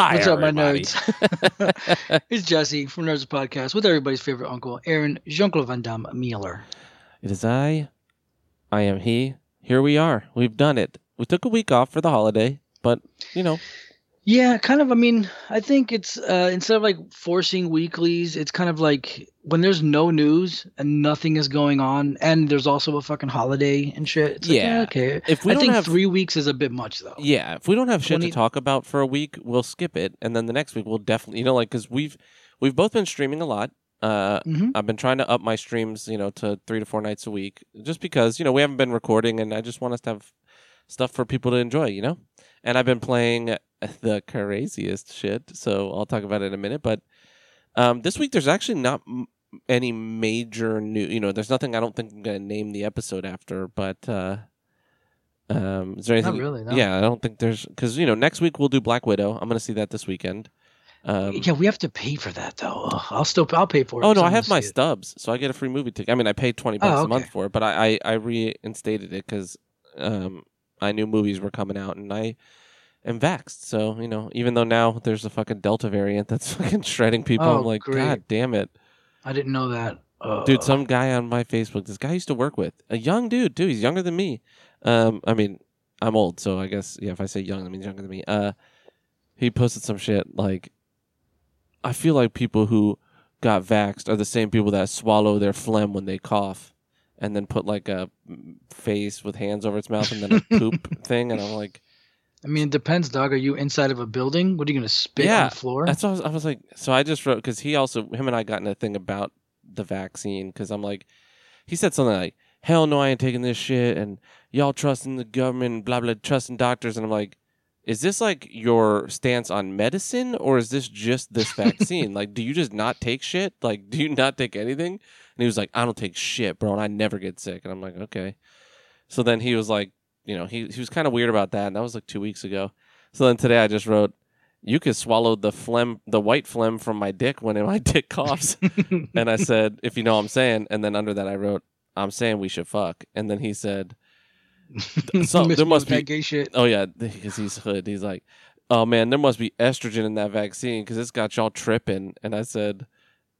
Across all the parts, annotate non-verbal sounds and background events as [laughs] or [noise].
Hi, What's up, my everybody. nerds? [laughs] it's Jesse from Nerds Podcast with everybody's favorite uncle, Aaron Jean-Claude Van Damme Mueller. It is I. I am he. Here we are. We've done it. We took a week off for the holiday, but you know, Yeah, kind of. I mean, I think it's uh, instead of like forcing weeklies, it's kind of like when there's no news and nothing is going on, and there's also a fucking holiday and shit. It's like, Yeah. yeah, okay. if we I don't think have three weeks is a bit much, though. yeah, if we don't have shit 20 to talk about for a week, we'll skip it, and then the next week we'll definitely, you know, like because we've we've both been streaming a lot. Uh, hmm I've been trying to up my streams, you know, to three to four nights a week, just because you know we haven't been recording, and I just want us to have stuff for people to enjoy, you know. And I've been playing [laughs] the craziest shit, so I'll talk about it in a minute. But um, this week, there's actually not m- any major new, you know, there's nothing I don't think I'm gonna name the episode after, but. uh um, is there anything? Not really. No. Yeah, I don't think there's because you know next week we'll do Black Widow. I'm gonna see that this weekend. Um, yeah, we have to pay for that though. Ugh, I'll still I'll pay for it. Oh no, I have my stubs, so I get a free movie ticket. I mean, I paid twenty bucks a okay. month for it, but I I, I reinstated it because um, I knew movies were coming out, and I am vaxxed. So you know, even though now there's a fucking Delta variant that's [laughs] fucking shredding people, Oh, I'm like, great. God damn it, I didn't know that. Uh, dude! Some guy on my Facebook, this guy I used to work with, a young dude, too. He's younger than me. Um, I mean, I'm old, so I guess yeah. If I say young, that means younger than me. Uh, he posted some shit like, I feel like people who got vaxxed are the same people that swallow their phlegm when they cough, and then put like a face with hands over its mouth and then a [laughs] poop thing, and I'm like, I mean, it depends, dog. Are you inside of a building? What are you gonna spit Yeah, on the floor? That's what I was, I was like. So I just wrote because he also him and I got in a thing about the vaccine because I'm like, he said something like, "Hell no, I ain't taking this shit," and y'all trusting the government, blah blah, trusting doctors, and I'm like, is this like your stance on medicine, or is this just this vaccine? [laughs] like, do you just not take shit? Like, do you not take anything? And he was like, I don't take shit, bro, and I never get sick, and I'm like, okay. So then he was like, you know, he he was kind of weird about that, and that was like two weeks ago. So then today I just wrote, you could swallow the phlegm, the white phlegm from my dick when my [laughs] dick coughs. and I said, if you know what I'm saying. And then under that I wrote, I'm saying we should fuck. And then he said, [laughs] so there must be, gay shit. oh yeah, because he's hood. He's like, oh man, there must be estrogen in that vaccine because it's got y'all tripping. And I said,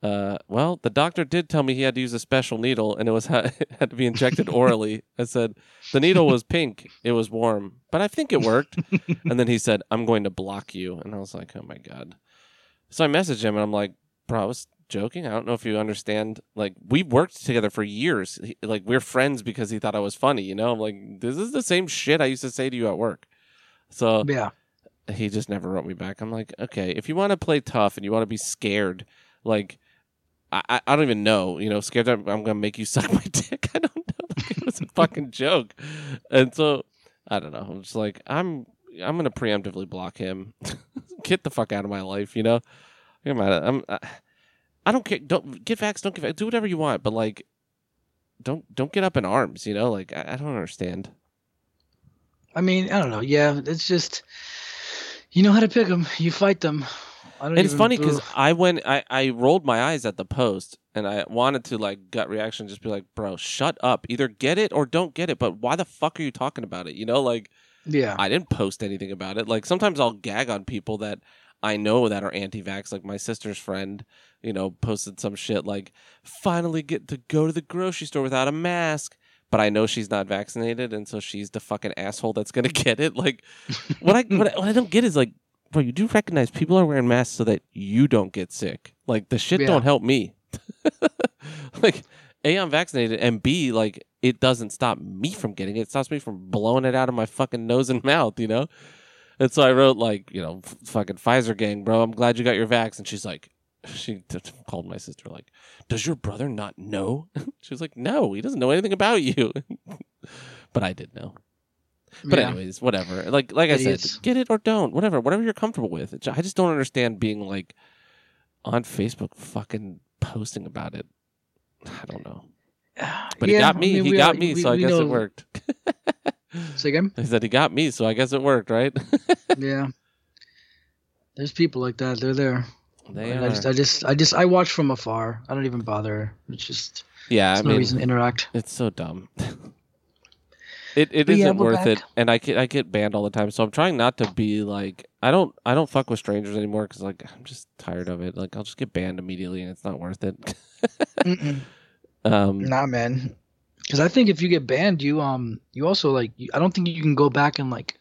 uh, well, the doctor did tell me he had to use a special needle and it was [laughs] had to be injected orally. I said, the needle was pink. It was warm, but I think it worked. and then he said, I'm going to block you. And I was like, oh my God. So I messaged him and I'm like, bro, I was joking. I don't know if you understand. Like, we've worked together for years. He- like, we're friends because he thought I was funny, you know? I'm like, this is the same shit I used to say to you at work. So Yeah. he just never wrote me back. I'm like, okay, if you want to play tough and you want to be scared, like, I, I- don't even know, you know, scared I'm going to make you [laughs] suck my dick. I don't know. [laughs] Like, it was a fucking joke. And so, I don't know. I'm just like, I'm, I'm to preemptively block him. [laughs] get the fuck out of my life, you know? I'm, I'm, I, I don't care. Don't get vaxxed. Don't get vaxxed. Do whatever you want, but like, don't don't get up in arms. You know, like I, I don't understand. I mean, I don't know. Yeah, it's just you know how to pick them. You fight them. And it's funny because. I went, I, I rolled my eyes at the post, and I wanted to like gut reaction, just be like, bro, shut up. Either get it or don't get it. But why the fuck are you talking about it? You know, like yeah, I didn't post anything about it. Like sometimes I'll gag on people that I know that are anti-vax. Like my sister's friend, you know, posted some shit like, finally get to go to the grocery store without a mask. But I know she's not vaccinated, and so she's the fucking asshole that's gonna [laughs] get it. Like, what I what I, what I don't get is like, bro, you do recognize people are wearing masks so that you don't get sick. Like the shit Yeah. don't help me. [laughs] like, a I'm vaccinated, and b like it doesn't stop me from getting it. It stops me from blowing it out of my fucking nose and [laughs] mouth. You know. And so I wrote like, you know, fucking Pfizer gang, bro. I'm glad you got your vax. And she's like, [laughs] she t- t- called my sister like, does your brother not know? she was like, no, he doesn't know anything about you. but I did know. But yeah. anyways, whatever. Like like I said, get it or don't, whatever, whatever you're comfortable with. I just don't understand being like on Facebook, fucking posting about it. I don't know. But he Yeah, got I me. mean, he got all- me, we- so I guess know- it worked. Say again? [laughs] he said he got me, so I guess it worked, right? [laughs] yeah. There's people like that. They're there. they are. I just, I just, I just, I watch from afar. I don't even bother. It's just, yeah, I no mean, reason to interact. it's so dumb. [laughs] It it yeah, isn't worth it, and I get I get banned all the time. So I'm trying not to be like I don't I don't fuck with strangers anymore because like I'm just tired of it. Like I'll just get banned immediately, and it's not worth it. [laughs] Um, Nah, man. Because I think if you get banned, you um, you also like, you, I don't think you can go back and like,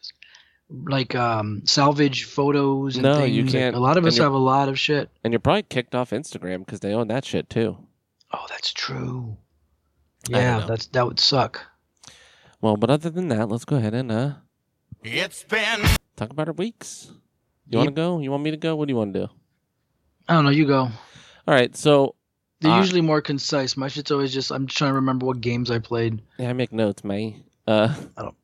like um, salvage photos and No, things. you can't. a lot of us have a lot of shit. and you're probably kicked off Instagram because they own that shit too. Oh, that's true. Yeah, that's that would suck. Well, but other than that, let's go ahead and uh It's been talk about our weeks. You want to go? You want me to go? What do you want to do? I don't know. You go. All right, so They're Uh, usually more concise. My shit's always just. I'm just trying to remember what games I played. yeah, I make notes, man. Uh, I don't-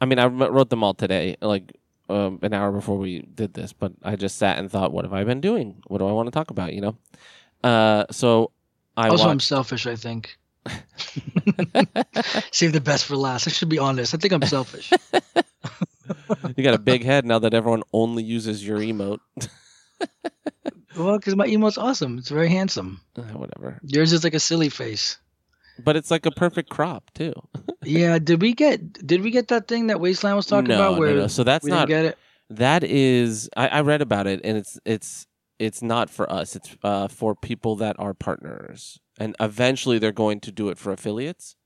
I mean, I wrote them all today, like um, an hour before we did this. But I just sat and thought, what have I been doing? What do I want to talk about? You know. Uh, so I also, I'm selfish. I think. [laughs] Save the best for last. I should be honest. I think I'm selfish. [laughs] you got a big head now that everyone only uses your emote. [laughs] well, because my emote's awesome. It's very handsome. Uh, whatever, Yours is like a silly face. but it's like a perfect crop too. Yeah. Did we get? Did we get that thing that Wasteland was talking no, about? Where no, no. So that's we not didn't get it. That is, I, I read about it, and it's it's it's not for us. It's uh, for people that are partners, and eventually they're going to do it for affiliates.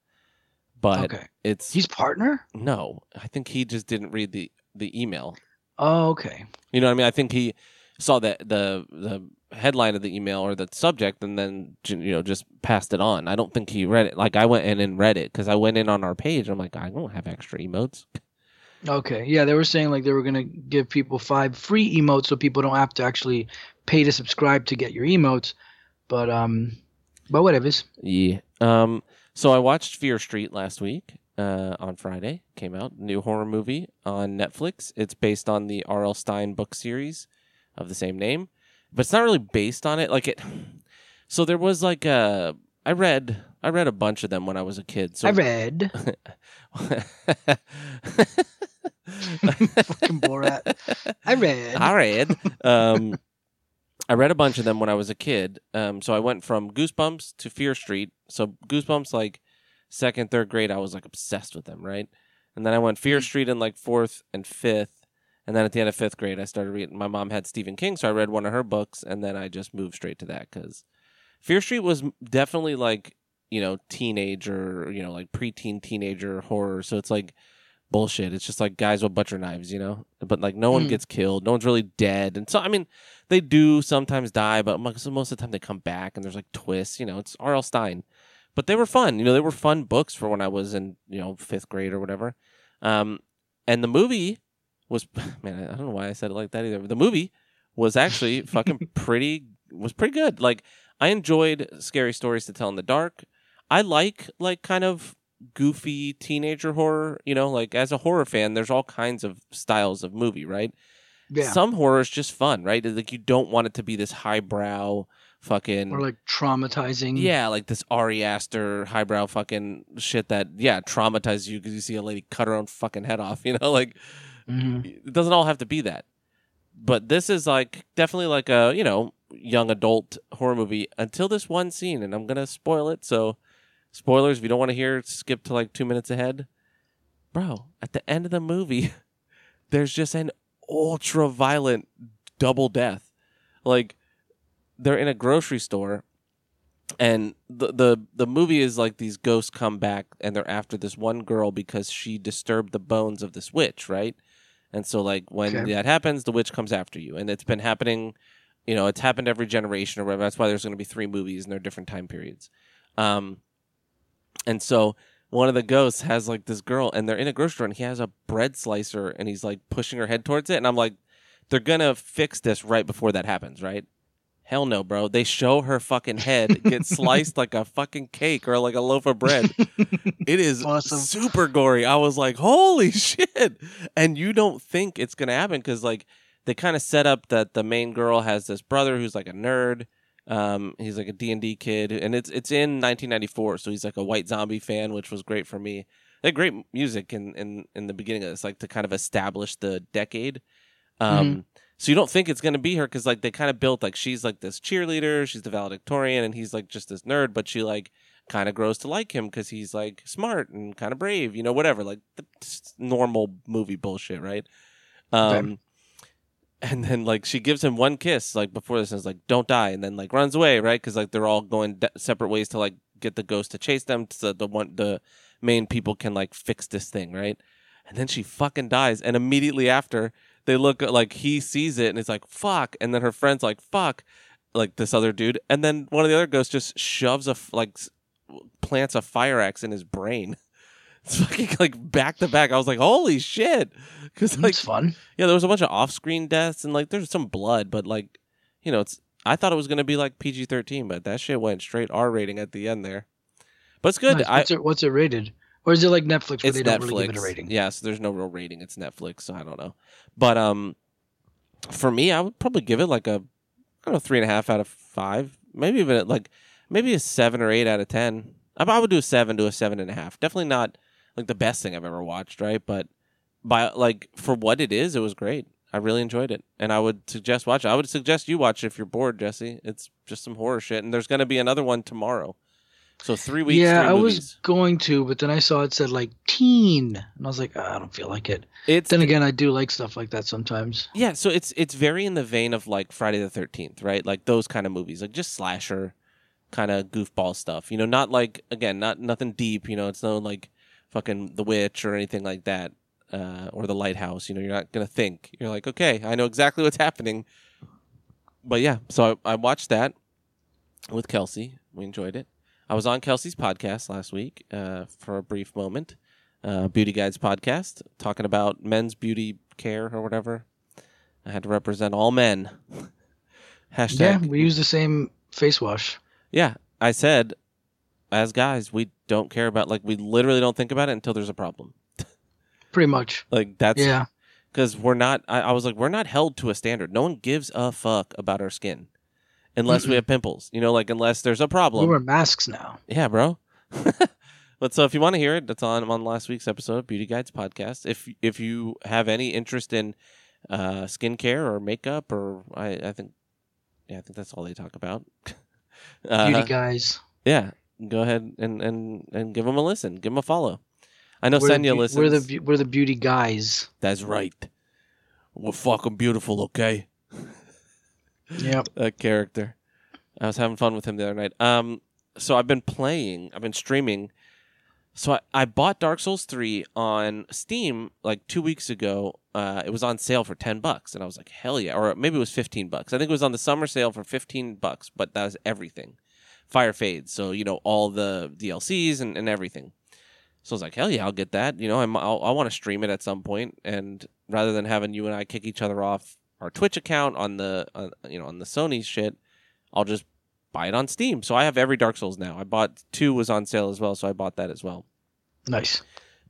But Okay. it's He's partner. no. I think he just didn't read the the email. Oh, okay. You know what I mean? I think he saw the the the headline of the email or the subject, and then you know just passed it on. I don't think he read it. Like I went in and read it because I went in on our page. I'm like, I don't have extra emotes. [laughs] Okay. Yeah, they were saying like they were gonna give people five free emotes so people don't have to actually pay to subscribe to get your emotes. But um, but whatever's. Yeah. Um. So I watched Fear Street last week. Uh, on Friday came out new horror movie on Netflix. It's based on the R.L. Stine book series of the same name, but it's not really based on it. Like it. So there was like a. I read. I read a bunch of them when I was a kid. So I read [laughs] [laughs] fucking Borat. I read. I read. Um, I read a bunch of them when I was a kid. Um, so I went from Goosebumps to Fear Street. So Goosebumps, like second, third grade, I was like obsessed with them, right? And then I went Fear Street in like fourth and fifth. And then at the end of fifth grade, I started reading. My mom had Stephen King, so I read one of her books, and then I just moved straight to that because Fear Street was definitely like you know teenager, you know like preteen teenager horror. So it's like bullshit. It's just like guys with butcher knives, you know. But like no one Hmm. gets killed, no one's really dead, and so I mean they do sometimes die, but most most of the time they come back, and there's like twists. You know, it's R.L. Stine, but they were fun. You know, they were fun books for when I was in you know fifth grade or whatever. Um, and the movie was [laughs] man, I don't know why I said it like that either. But the movie was actually [laughs] fucking pretty was pretty good. Like I enjoyed scary stories to tell in the dark. I like like kind of goofy teenager horror. You know, like as a horror fan, there's all kinds of styles of movie, right? Yeah. Some horror is just fun, right? Like you don't want it to be this highbrow fucking or like traumatizing. yeah, like this Ari Aster highbrow fucking shit that yeah traumatizes you because you see a lady cut her own fucking head off. [laughs] You know, like hmm it doesn't all have to be that. But this is like definitely like a you know young adult horror movie until this one scene, and I'm gonna spoil it. So spoilers if you don't want to hear, skip to like two minutes ahead. Bro, at the end of the movie, [laughs] there's just an ultra violent double death. Like they're in a grocery store and the the the movie is like these ghosts come back and they're after this one girl because she disturbed the bones of this witch, right? And so like when Okay. that happens, the witch comes after you, and it's been happening. You know, it's happened every generation or whatever. That's why there's going to be three movies and they're different time periods. Um, and so one of the ghosts has like this girl, and they're in a grocery store, and he has a bread slicer, and he's like pushing her head towards it, and I'm like, they're gonna fix this right before that happens, right? Hell no, bro. They show her fucking head get [laughs] sliced like a fucking cake or like a loaf of bread. [laughs] It is Awesome. super gory. I was like, holy shit. And you don't think it's going to happen because, like, they kind of set up that the main girl has this brother who's like a nerd. Um, he's like a D&D kid. And it's it's in 1994. So he's like a white zombie fan, which was great for me. They had great music in, in, in the beginning of this, like to kind of establish the decade. Um, So you don't think it's going to be her because like they kind of built like she's like this cheerleader, she's the valedictorian, and he's like just this nerd, but she like kind of grows to like him because he's like smart and kind of brave, you know, whatever, like the normal movie bullshit, right? Okay. And then like she gives him one kiss like before this and is like don't die and then like runs away right? Because like they're all going de- separate ways to like get the ghost to chase them so the one the main people can like fix this thing right? And then she fucking dies and immediately after they look like he sees it and it's like fuck and then her friend's like fuck like this other dude and then one of the other ghosts just shoves a like plants a fire axe in his brain [laughs] it's [laughs] fucking like back to back i was like holy shit because like It's fun. yeah, there was a bunch of off-screen deaths and like there's some blood, but like, you know, it's. I thought it was gonna be like PG-13, but that shit went straight R rating at the end there. But it's good. Nice. I, What's, it, what's it rated? Or is it like Netflix where it's they don't Netflix. really give it a rating? Yeah, so there's no real rating. It's Netflix, so I don't know. But um, for me, I would probably give it like a, I don't know, three and a half out of five. Maybe even like maybe a seven or eight out of ten. I, I would do a seven to a seven and a half. Definitely not like the best thing I've ever watched, right? But by like for what it is, it was great. I really enjoyed it, and I would suggest watch it. I would suggest you watch it if you're bored, Jesse. It's just some horror shit, and there's going to be another one tomorrow. So three weeks. yeah, three I movies. was going to, but then I saw it said like teen, and I was like, "Ah, I don't feel like it. It's Then again, I do like stuff like that sometimes. Yeah, so it's it's very in the vein of like Friday the Thirteenth, right? Like those kind of movies, like just slasher kind of goofball stuff. You know, not like again, not nothing deep. You know, it's no like fucking The Witch or anything like that, uh, or The Lighthouse. You know, you're not gonna think. You're like, okay, I know exactly what's happening. But yeah, so I, I watched that with Kelsey. We enjoyed it. I was on Kelsey's podcast last week uh, for a brief moment, uh, Beauty Guides podcast, talking about men's beauty care or whatever. I had to represent all men. [laughs] Hashtag. Yeah, we use the same face wash. Yeah, I said, as guys, we don't care about like we literally don't think about it until there's a problem. [laughs] Pretty much. Like that's Yeah. because we're not. I, I was like, we're not held to a standard. No one gives a fuck about our skin, unless we have pimples. You know, like unless there's a problem. We wear masks now. Yeah, bro. [laughs] but so if you want to hear it, that's on on last week's episode of Beauty Guides podcast. If if you have any interest in uh, skincare or makeup, or I, I think, yeah, I think that's all they talk about. [laughs] uh, Beauty guys. yeah, go ahead and and and give them a listen. Give them a follow. I know We're Senya beau- listens. we're the beau- we're the beauty guys. That's right. We're fucking beautiful, okay? Yep. [laughs] that character. I was having fun with him the other night. Um, so I've been playing. I've been streaming. So I, I bought Dark Souls three on Steam like two weeks ago. Uh, it was on sale for ten bucks, and I was like, hell yeah! Or maybe it was fifteen bucks. I think it was on the summer sale for fifteen bucks, but that was everything. Fire fades, so you know all the DLCs and, and everything. So I was like, hell yeah, I'll get that. You know, I'm, I'll, I want to stream it at some point, and rather than having you and I kick each other off our Twitch account on the uh, you know on the Sony shit, I'll just buy it on Steam. So I have every Dark Souls now. I bought two was on sale as well, so I bought that as well. Nice.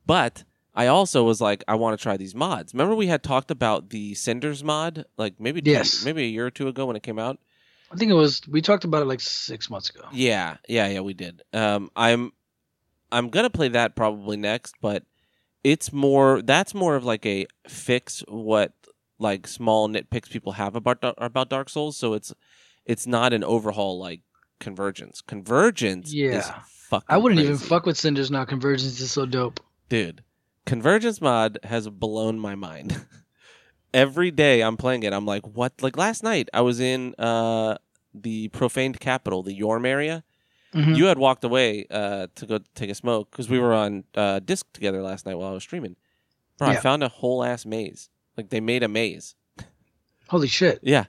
But I also was like, I want to try these mods. Remember we had talked about the Cinders mod, like maybe two- Yes. maybe a year or two ago when it came out. I think it was we talked about it like six months ago. Yeah, yeah, yeah, we did. Um, I'm I'm gonna play that probably next, but it's more that's more of like a fix what like small nitpicks people have about about Dark Souls. So it's it's not an overhaul like Convergence. Convergence, is Yeah. fucking. I wouldn't even fuck with Cinders now. Convergence is so dope. dude. Convergence mod has blown my mind. [laughs] Every day I'm playing it, I'm like, what? Like last night, I was in uh the profaned capital, the Yorm area. Mhm. You had walked away uh, to go take a smoke because we were on uh, disc together last night while I was streaming. Bro, I found a whole ass maze. Like they made a maze. [laughs] Holy shit! Yeah.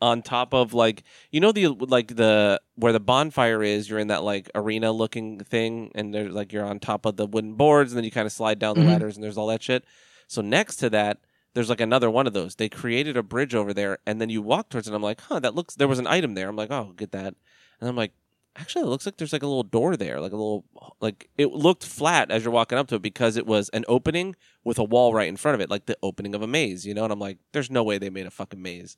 On top of like you know the like the where the bonfire is, you're in that like arena looking thing, and there's like you're on top of the wooden boards, and then you kind of slide down the Mhm. ladders, and there's all that shit. So next to that, there's like another one of those. They created a bridge over there, and then you walk towards it. And I'm like, huh, that looks. There was an item there. I'm like, oh, get that. And I'm like, actually, it looks like there's like a little door there, like a little like it looked flat as you're walking up to it because it was an opening with a wall right in front of it, like the opening of a maze, you know. And I'm like, there's no way they made a fucking maze.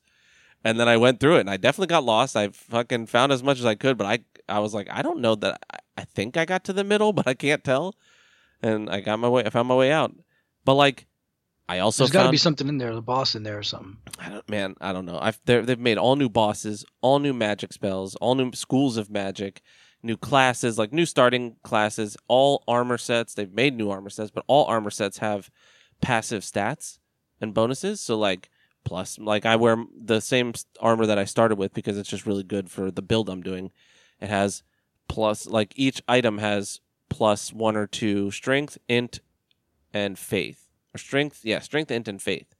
And then I went through it, and I definitely got lost. I fucking found as much as I could, but I I was like, I don't know that. I, I think I got to the middle, [laughs] but I can't tell. And I got my way. I found my way out. But like, I also There's got to be something in there, the boss in there or something. I don't, man, I don't know. I've they've made all new bosses, all new magic spells, all new schools of magic, new classes, like new starting classes, all armor sets. They've made new armor sets, but all armor sets have passive stats and bonuses. So like plus, like I wear the same armor that I started with because it's just really good for the build I'm doing. It has plus, like each item has plus one or two strength, int, and faith. Or strength, yeah, strength, int, and faith.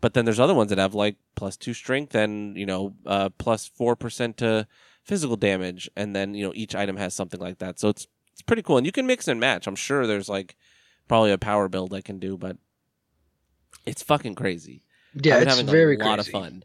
But then there's other ones that have like plus two strength and you know uh, plus four percent to physical damage, and then you know each item has something like that. So it's it's pretty cool, and you can mix and match. I'm sure there's like probably a power build I can do, but it's fucking crazy. Yeah, it's very a lot crazy. of fun.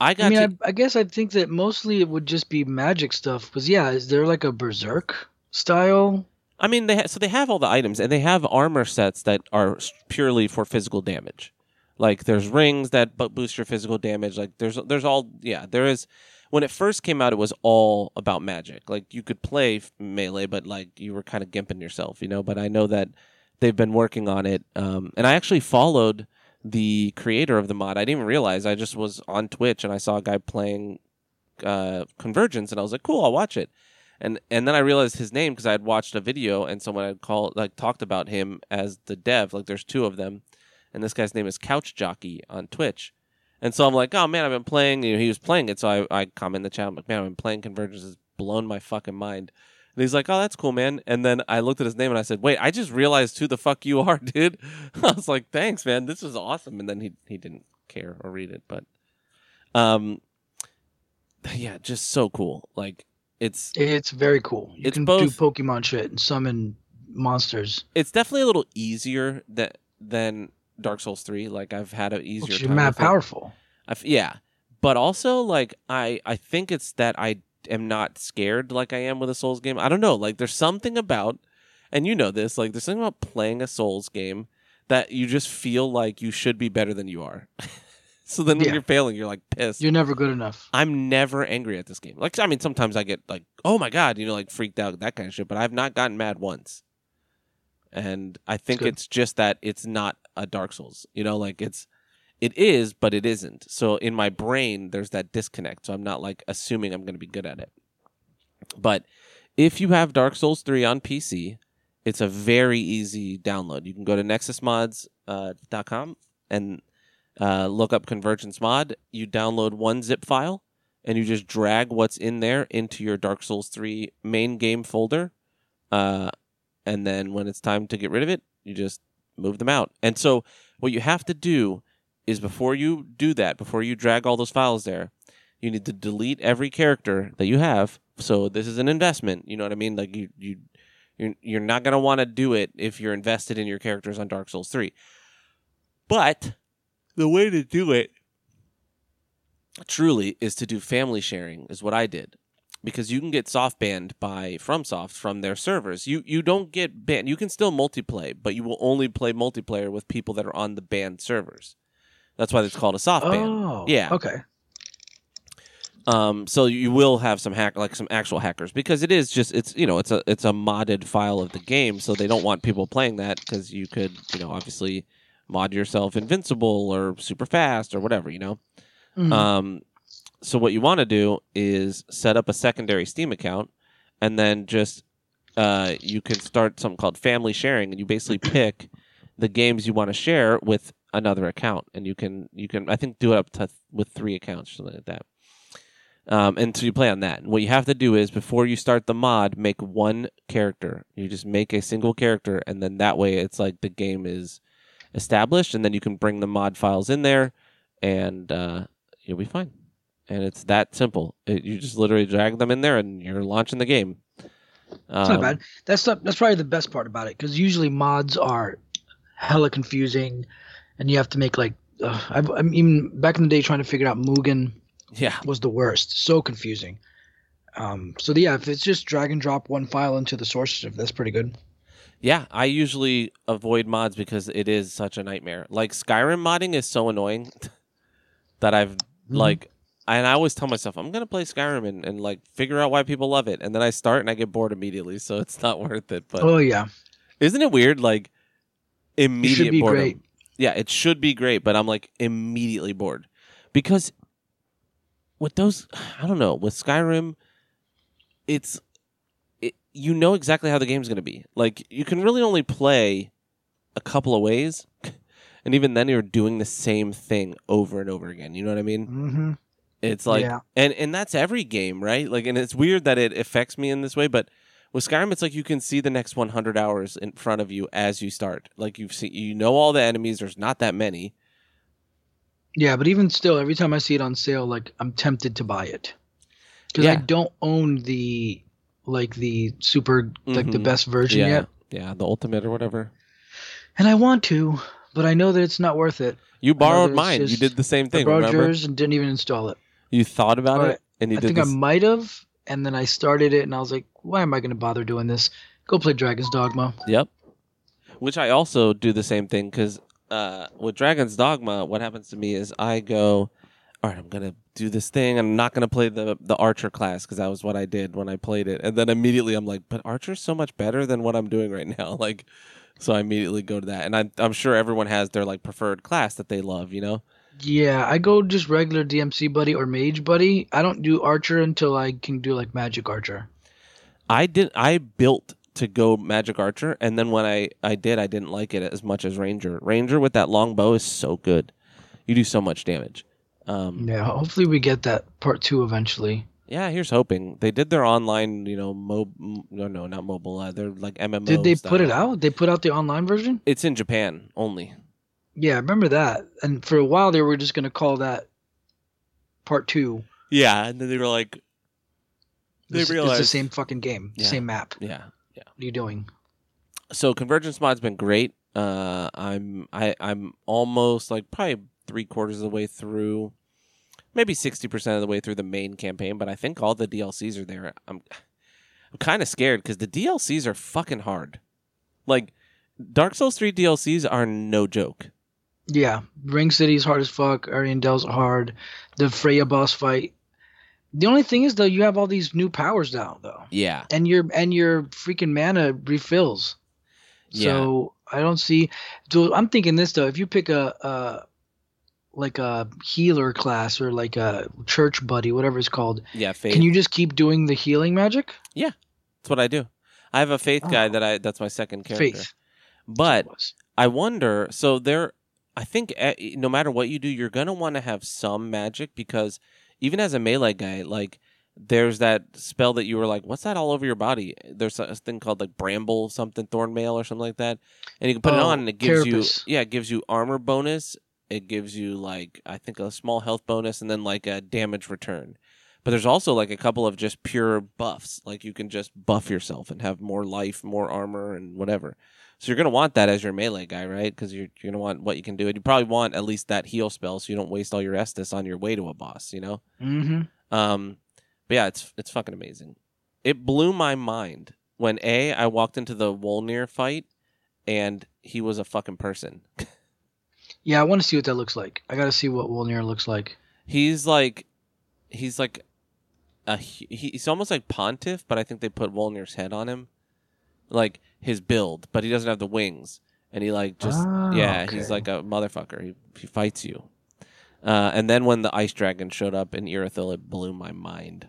I got I mean, to I, I guess I think that mostly it would just be magic stuff. Because yeah, is there like a berserk style? I mean, they ha- so they have all the items, and they have armor sets that are purely for physical damage. Like there's rings that boost your physical damage. Like there's there's all yeah there is. When it first came out, it was all about magic. Like you could play melee, but like you were kind of gimping yourself, you know. But I know that they've been working on it, um, and I actually followed the creator of the mod. I didn't even realize. I just was on Twitch and I saw a guy playing uh, Convergence, and I was like, "Cool, I'll watch it." And and then I realized his name because I had watched a video and someone had called like talked about him as the dev. Like there's two of them, and this guy's name is Couch Jockey on Twitch. And so I'm like, oh man, I've been playing. You know, he was playing it, so I I comment in the chat. I'm like, man, I've been playing Convergence. It's blown my fucking mind. And he's like, oh, that's cool, man. And then I looked at his name and I said, wait, I just realized who the fuck you are, [laughs] dude. I was like, thanks, man. This is awesome. And then he he didn't care or read it, but um, yeah, just so cool. Like it's It's very cool. You can both- do Pokemon shit and summon monsters. it's definitely a little easier that than Dark Souls three. Like I've had an easier Which time. is mad powerful. I've, yeah, but also like I I think it's that I am not scared like I am with a Souls game. I don't know. Like there's something about, and you know this. Like there's something about playing a Souls game that you just feel like you should be better than you are. [laughs] so then when Yeah. you're failing, you're like pissed. You're never good enough. I'm never angry at this game. Like I mean, sometimes I get like, oh my god, you know, like freaked out, that kind of shit. But I've not gotten mad once. And I think good. it's just that it's not a Dark Souls. You know, like it's it is, but it isn't. So in my brain, there's that disconnect. So I'm not like assuming I'm going to be good at it. But if you have Dark Souls 3 on PC, it's a very easy download. You can go to nexusmods.com uh, and uh, look up Convergence Mod. You download one zip file and you just drag what's in there into your Dark Souls 3 main game folder. Uh, and then when it's time to get rid of it, you just move them out. And so what you have to do is before you do that, before you drag all those files there, you need to delete every character that you have. So this is an investment. You know what I mean? Like you you you're, you're not going to want to do it if you're invested in your characters on Dark Souls 3. But the way to do it truly is to do family sharing is what I did. Because you can get soft banned by FromSoft from their servers. You you don't get banned. You can still multiplay, but you will only play multiplayer with people that are on the banned servers. That's why it's called a soft ban. Oh, Yeah. Okay. Um, so you will have some hack, like some actual hackers, because it is just it's you know it's a it's a modded file of the game, so they don't want people playing that because you could you know obviously mod yourself invincible or super fast or whatever you know. Mhm. Um, so what you want to do is set up a secondary Steam account, and then just uh, you can start something called family sharing, and you basically [clears throat] pick the games you want to share with another account, and you can you can I think do it up to with three accounts, something like that. Um, and so you play on that. And what you have to do is before you start the mod, make one character. You just make a single character, and then that way it's like the game is established, and then you can bring the mod files in there, and uh, you'll be fine. And it's that simple. It, you just literally drag them in there, and you're launching the game. It's Um, not bad. That's not, that's probably the best part about it because usually mods are hella confusing, and you have to make like. Uh, I've, I'm even back in the day trying to figure out Mugen Yeah, was the worst. So confusing. Um, so yeah, if it's just drag and drop one file into the source, that's pretty good. Yeah. I usually avoid mods because it is such a nightmare. Like Skyrim modding is so annoying [laughs] that I've like, and I always tell myself I'm gonna play Skyrim and, and like figure out why people love it, and then I start and I get bored immediately, so [laughs] it's not worth it. But oh yeah, isn't it weird? Like immediate be boredom. great. Yeah, it should be great, but I'm like immediately bored because with those, [sighs] I don't know, with Skyrim, it's it, you know exactly how the game's going to be. Like you can really only play a couple of ways, [laughs] and even then you're doing the same thing over and over again. You know what I mean? Mm-hmm. It's like, Yeah. and and that's every game, right? Like, and it's weird that it affects me in this way, but with Skyrim, it's like you can see the next 100 hours in front of you as you start. Like you've seen, you know all the enemies. There's not that many. Yeah, but even still, every time I see it on sale, like I'm tempted to buy it because I don't own the like the super like the Mhm. best version yeah, yet, yeah, the ultimate or whatever. and I want to, but I know that it's not worth it. You borrowed mine. You did the same I thing. borrowed Remember? yours and didn't even install it. You thought about All it, and you didn't. I think this. I might have, and then I started it, and I was like, "Why am I going to bother doing this? Go play Dragon's Dogma." Yep. Which I also do the same thing because uh, with Dragon's Dogma, what happens to me is I go, all right, I'm gonna do this thing. I'm not gonna play the the Archer class because that was what I did when I played it, and then immediately I'm like, but Archer's so much better than what I'm doing right [laughs] now. Like, so I immediately go to that, and I'm I'm sure everyone has their like preferred class that they love. You know? Yeah, I go just regular DMC buddy or mage buddy. I don't do archer until I can do like magic archer. I did. I built to go Magic Archer, and then when I I did, I didn't like it as much as Ranger. Ranger with that long bow is so good. You do so much damage. Um, Yeah, hopefully we get that part two eventually. yeah, here's hoping. They did their online, you know, mo no, no, not mobile. Uh, they're like MMO. Did they style. put it out? They put out the online version? It's in Japan only. Yeah, I remember that. And for a while they were just gonna call that part two. Yeah, and then they were like, They This- it's the same fucking game, Yeah. same map. Yeah, yeah. What are you doing? So Convergence mod's been great. Uh, I'm I I'm almost like probably three quarters of the way through, maybe sixty percent of the way through the main campaign. But I think all the DLCs are there. I'm I'm kind of scared because the DLCs are fucking hard. Like Dark Souls three DLCs are no joke. Yeah, Ring City's hard as fuck. Ariandel's hard. The Freya boss fight. The only thing is though, you have all these new powers now though, Yeah, and your and your freaking mana refills. Yeah. So I don't see. So I'm thinking this though. If you pick a, a like a healer class or like a church buddy, whatever it's called, yeah. Faith. can you just keep doing the healing magic? Yeah, that's what I do. I have a faith guy Oh. that I that's my second character. Faith. But. I wonder. So there, I think eh, no matter what you do, you're gonna want to have some magic because even as a melee guy, like there's that spell that you were like, "What's that all over your body?" There's a thing called like bramble something, thorn mail or something like that, and you can put it Oh, on and it gives carapace. you yeah, it gives you armor bonus. It gives you like I think a small health bonus and then like a damage return. But there's also like a couple of just pure buffs. Like you can just buff yourself and have more life, more armor, and whatever. So you're gonna want that as your melee guy, right? Because you're you're gonna want what you can do, and you probably want at least that heal spell, so you don't waste all your Estus on your way to a boss. You know. Mm-hmm. Um, but yeah, it's it's fucking amazing. It blew my mind when a I walked into the Wolnir fight, and he was a fucking person. [laughs] Yeah, I want to see what that looks like. I got to see what Wolnir looks like. He's like, he's like, a he, he's almost like Pontiff, but I think they put Wolnir's head on him, like his build, but he doesn't have the wings, and he like just Ah, yeah, he's like a motherfucker. He he fights you. Uh, and then when the ice dragon showed up in Irithyll, it blew my mind.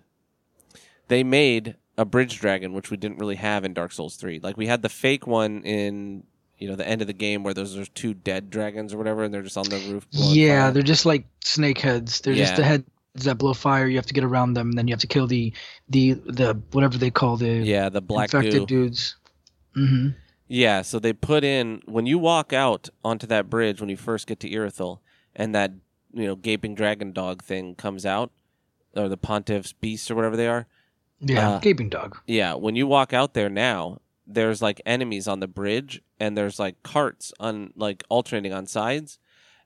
They made a bridge dragon, which we didn't really have in Dark Souls three. Like we had the fake one in you know the end of the game where those are two dead dragons or whatever, and they're just on the roof. Yeah, fire. they're just like snake heads. They're just the heads that blow fire. You have to get around them, and then you have to kill the the the whatever they call the yeah, the black infected goo. dudes. Mm-hmm. Yeah, so they put in when you walk out onto that bridge when you first get to Irithyll, and that you know gaping dragon dog thing comes out, or the pontiff's beasts or whatever they are. Yeah, Uh, gaping dog. Yeah, when you walk out there now, there's like enemies on the bridge, and there's like carts on like alternating on sides,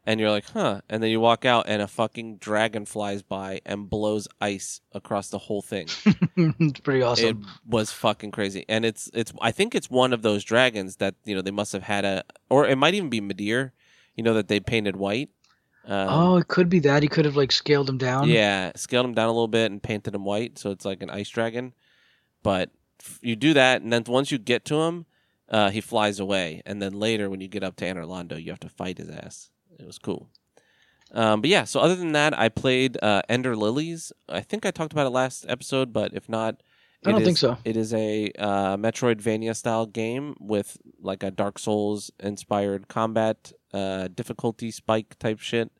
and you're like, huh, and then you walk out, and a fucking dragon flies by and blows ice across the whole thing. [laughs] it's pretty awesome. It was fucking crazy, and it's it's. I think it's one of those dragons that you know they must have had a, or it might even be Midir, you know that they painted white. Um, oh, it could be that he could have like scaled him down. yeah, scaled him down a little bit and painted him white, so it's like an ice dragon. But you do that, and then once you get to him, uh, he flies away, and then later when you get up to Anor Londo, you have to fight his ass. It was cool. Um, but yeah, so other than that, I played uh, Ender Lilies. I think I talked about it last episode, but if not, I don't It think so. It is a uh, Metroidvania style game with like a Dark Souls inspired combat, uh, difficulty spike type shit.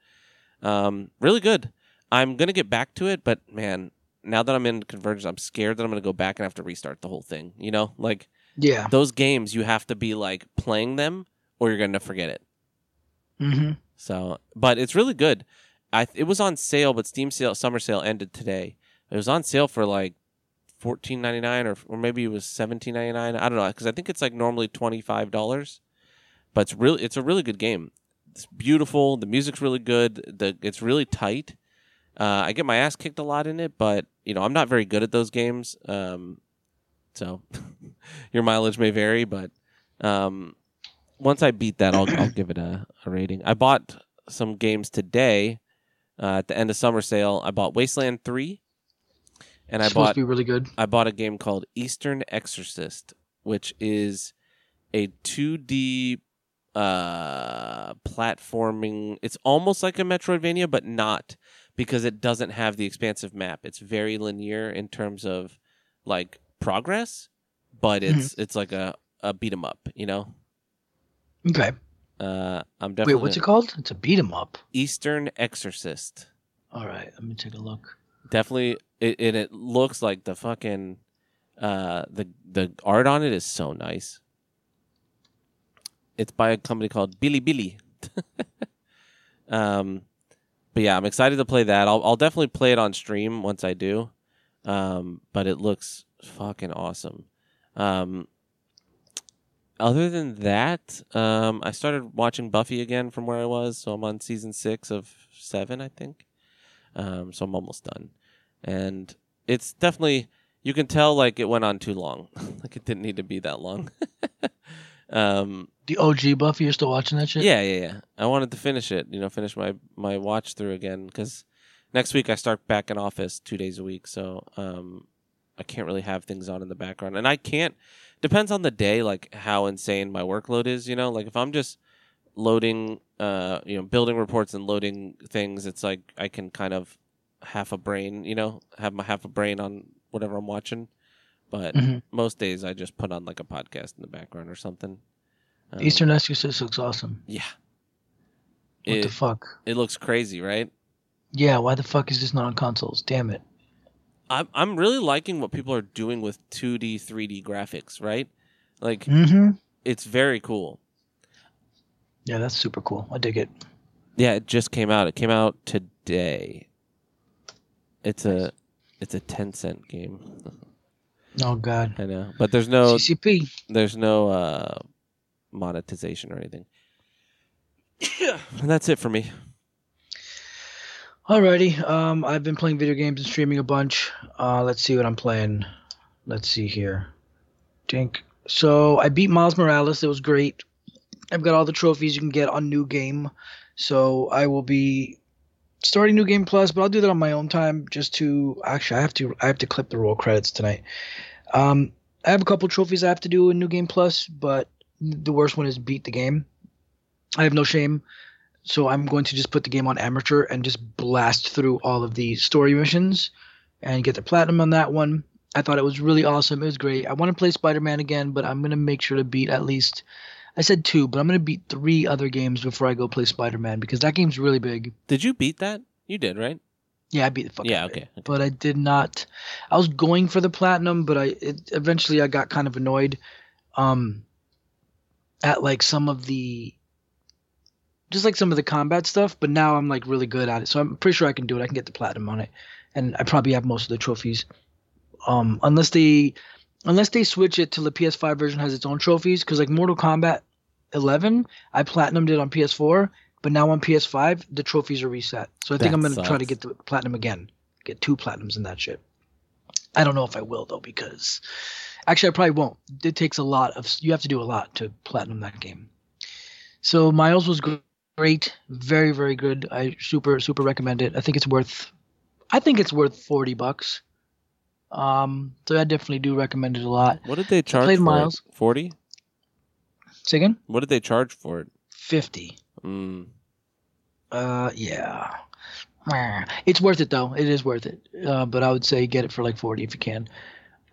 Um, really good. I'm gonna get back to it, but man, now that I'm in Convergence, I'm scared that I'm gonna go back and have to restart the whole thing. You know, like Yeah. those games, you have to be like playing them, or you're gonna forget it. hmm So, but it's really good. I it was on sale, but Steam sale summer sale ended today. It was on sale for like fourteen ninety nine, or or maybe it was seventeen ninety nine. I don't know because I think it's like normally twenty five dollars, but it's really it's a really good game. It's beautiful. The music's really good. The it's really tight. Uh, I get my ass kicked a lot in it, but you know I'm not very good at those games. Um, so [laughs] your mileage may vary, but um, once I beat that, I'll I'll give it a, a rating. I bought some games today uh, at the end of summer sale. I bought Wasteland Three, and I bought to be really good. I bought a game called Eastern Exorcist, which is a 2D uh platforming. It's almost like a Metroidvania, but not because it doesn't have the expansive map. It's very linear in terms of like progress, but it's it's like a a beat 'em up, you know. Okay. Uh, I'm definitely Wait, what's it called? It's a beat 'em up. Eastern Exorcist. All right, let me take a look. Definitely, it, and it looks like the fucking uh the the art on it is so nice. It's by a company called Bilibili. [laughs] um, but yeah, I'm excited to play that. I'll I'll definitely play it on stream once I do. Um, but it looks fucking awesome. Um, other than that, um, I started watching Buffy again from where I was, so I'm on season six of seven, I think. Um, so I'm almost done, and it's definitely you can tell like it went on too long, [laughs] like it didn't need to be that long. [laughs] um, The OG Buffy, you're still watching that shit? yeah, yeah, yeah. I wanted to finish it, you know, finish my my watch through again because next week I start back in office two days a week, so um, I can't really have things on in the background, and I can't. Depends on the day, like how insane my workload is. You know, like if I'm just loading, uh, you know, building reports and loading things, it's like I can kind of half a brain, you know, have my half a brain on whatever I'm watching. But Mhm. most days I just put on like a podcast in the background or something. Um, Eastern Exorcist looks awesome. yeah. What It, the fuck? it looks crazy, right? Yeah, why the fuck is this not on consoles? Damn it. I'm I'm really liking what people are doing with 2D, 3D graphics, right? Like Mm-hmm. it's very cool. Yeah, that's super cool. I dig it. Yeah, it just came out. It came out today. It's a it's a Tencent game. Oh god. I know. But there's no CCP. there's no uh monetization or anything. and that's it for me. Alrighty. Um, I've been playing video games and streaming a bunch. Uh, let's see what I'm playing. Let's see here. Dink. So I beat Miles Morales. It was great. I've got all the trophies you can get on New Game. So I will be starting New Game Plus, but I'll do that on my own time. Just to actually, I have to I have to clip the roll credits tonight. Um, I have a couple trophies I have to do in New Game Plus, but the worst one is beat the game. I have no shame so I'm going to just put the game on amateur and just blast through all of the story missions and get the platinum on that one. I thought it was really awesome. It was great. I want to play Spider-Man again, but I'm gonna make sure to beat at least. I said two, but I'm gonna beat three other games before I go play Spider-Man because that game's really big. Did you beat that? You did, right? Yeah, I beat the fuck. yeah, out of it. okay. okay. But I did not. I was going for the platinum, but I it, eventually I got kind of annoyed, um, at like some of the just like some of the combat stuff, but now I'm like really good at it. So I'm pretty sure I can do it. I can get the platinum on it. And I probably have most of the trophies. Um unless they unless they switch it to the PS5 version has its own trophies cuz like Mortal Kombat 11, I platinumed it on PS4, but now on PS5 the trophies are reset. So I think That I'm going to try to get the platinum again. Get two platinums in that shit. I don't know if I will though because actually I probably won't. It takes a lot of you have to do a lot to platinum that game. So Miles was great, very very good. I super super recommend it. I think it's worth I think it's worth 40 bucks. Um so I definitely do recommend it a lot. What did they charge played for Miles. 40? Say again? What did they charge for it? 50. Mm. Uh yeah. It's worth it though. It is worth it. Uh, but I would say get it for like 40 if you can.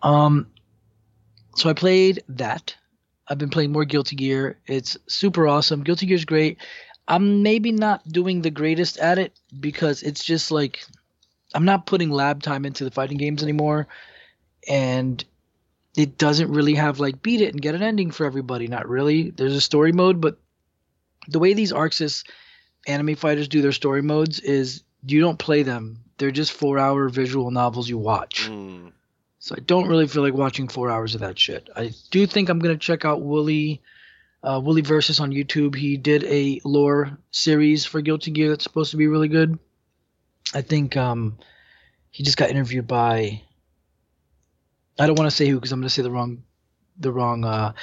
Um, so I played that. I've been playing more Guilty Gear. It's super awesome. Guilty Gear's great. I'm maybe not doing the greatest at it because it's just like I'm not putting lab time into the fighting games anymore, and it doesn't really have like beat it and get an ending for everybody. Not really. There's a story mode, but the way these ArcSys anime fighters do their story modes is you don't play them. They're just four hour visual novels you watch. Mm. So I don't really feel like watching four hours of that shit. I do think I'm gonna check out Woolie, uh, Woolie Versus on YouTube. He did a lore series for Guilty Gear that's supposed to be really good. I think um, he just got interviewed by. I don't want to say who because I'm gonna say the wrong, the wrong uh,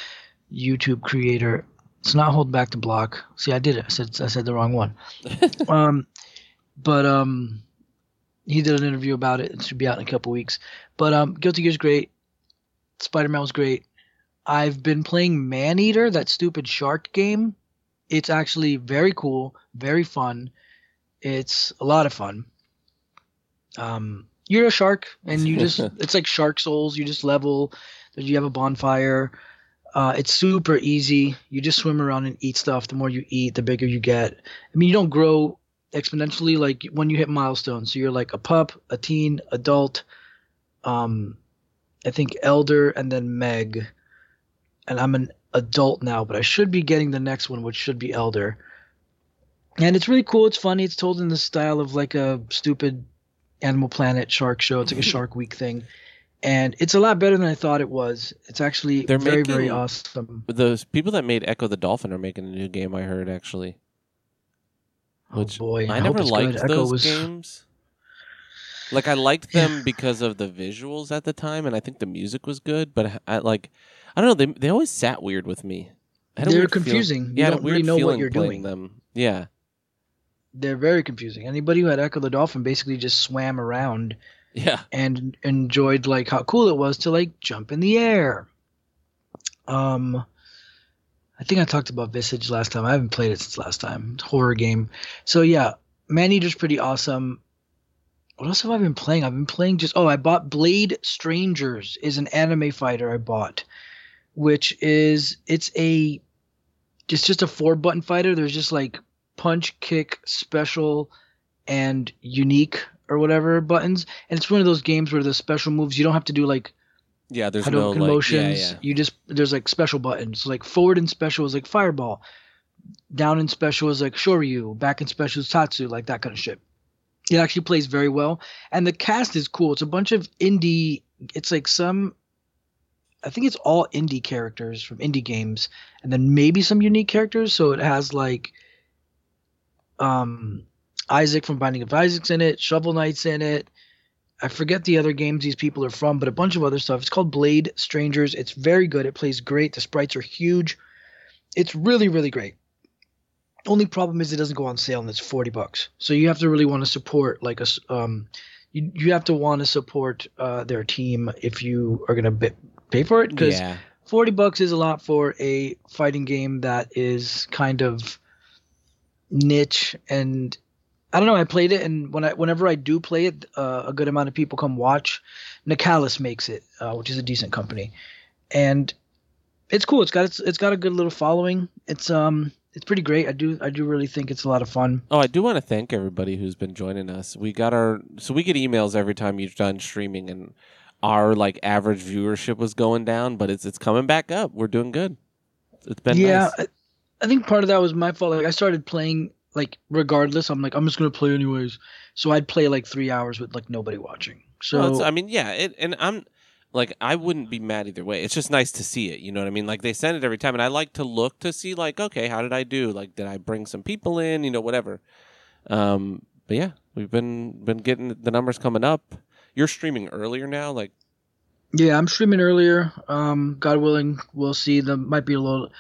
YouTube creator. It's not hold back the block. See, I did it. I said I said the wrong one. [laughs] um, but um, he did an interview about it. It should be out in a couple weeks. But um, Guilty Gear's great. Spider Man was great. I've been playing Maneater, that stupid shark game. It's actually very cool, very fun. It's a lot of fun. Um, you're a shark, and you just [laughs] it's like Shark Souls. You just level. You have a bonfire. Uh, it's super easy. You just swim around and eat stuff. The more you eat, the bigger you get. I mean, you don't grow exponentially like when you hit milestones. So you're like a pup, a teen, adult, um, I think elder, and then Meg. And I'm an adult now, but I should be getting the next one, which should be elder. And it's really cool. It's funny. It's told in the style of like a stupid Animal Planet shark show. It's like a [laughs] Shark Week thing. And it's a lot better than I thought it was. It's actually They're very, very awesome. The people that made Echo the Dolphin are making a new game. I heard actually. Oh, Which oh boy, I, I, never liked good. Echo those was [laughs] games. Like I liked them because of the visuals at the time, and I think the music was good. But I like, I don't know. They they always sat weird with me. I had a They're weird feeling- confusing. You yeah, I don't really weird know what feeling you're playing doing. Them. Yeah, they're very confusing. Anybody who had Echo the Dolphin basically just swam around yeah. and enjoyed like how cool it was to like jump in the air. Um, I think I talked about Visage last time. I haven't played it since last time. It's a horror game. So yeah, Maneater's pretty awesome. What else have I been playing? I've been playing just oh, I bought Blade Strangers is an anime fighter I bought, which is it's a it's just a four button fighter. There's just like punch, kick, special, and unique or whatever buttons. And it's one of those games where the special moves you don't have to do like Yeah, there's no Hadouken like, motions. yeah, yeah. You just there's like special buttons. Like forward and special is like fireball. Down in special is like Shoryu. Back in special is Tatsu, like that kind of shit. It actually plays very well. And the cast is cool. It's a bunch of indie it's like some I think it's all indie characters from indie games and then maybe some unique characters. So it has like um Isaac from Binding of Isaac's in it, Shovel Knight's in it. I forget the other games these people are from, but a bunch of other stuff. It's called Blade Strangers. It's very good. It plays great. The sprites are huge. It's really, really great. Only problem is it doesn't go on sale and it's 40 bucks. So you have to really want to support like a um you, you have to want to support uh, their team if you are going to pay for it because yeah. 40 bucks is a lot for a fighting game that is kind of niche and I don't know. I played it, and when I, whenever I do play it, uh, a good amount of people come watch. Nicalis makes it, uh, which is a decent company, and it's cool. It's got it's, it's got a good little following. It's um it's pretty great. I do I do really think it's a lot of fun. Oh, I do want to thank everybody who's been joining us. We got our so we get emails every time you've done streaming, and our like average viewership was going down, but it's it's coming back up. We're doing good. It's been yeah, nice. I, think part of that was my fault. Like I started playing like regardless. I'm like I'm just gonna play anyways. So I'd play like three hours with like nobody watching. So Well, I mean, yeah, it, and I'm like, I wouldn't be mad either way. It's just nice to see it. You know what I mean? Like they send it every time, and I like to look to see, like, okay, how did I do? Like, did I bring some people in? You know, whatever. Um, but yeah, we've been been getting the numbers coming up. You're streaming earlier now, like Yeah, I'm streaming earlier. Um, God willing, we'll see. There might be a little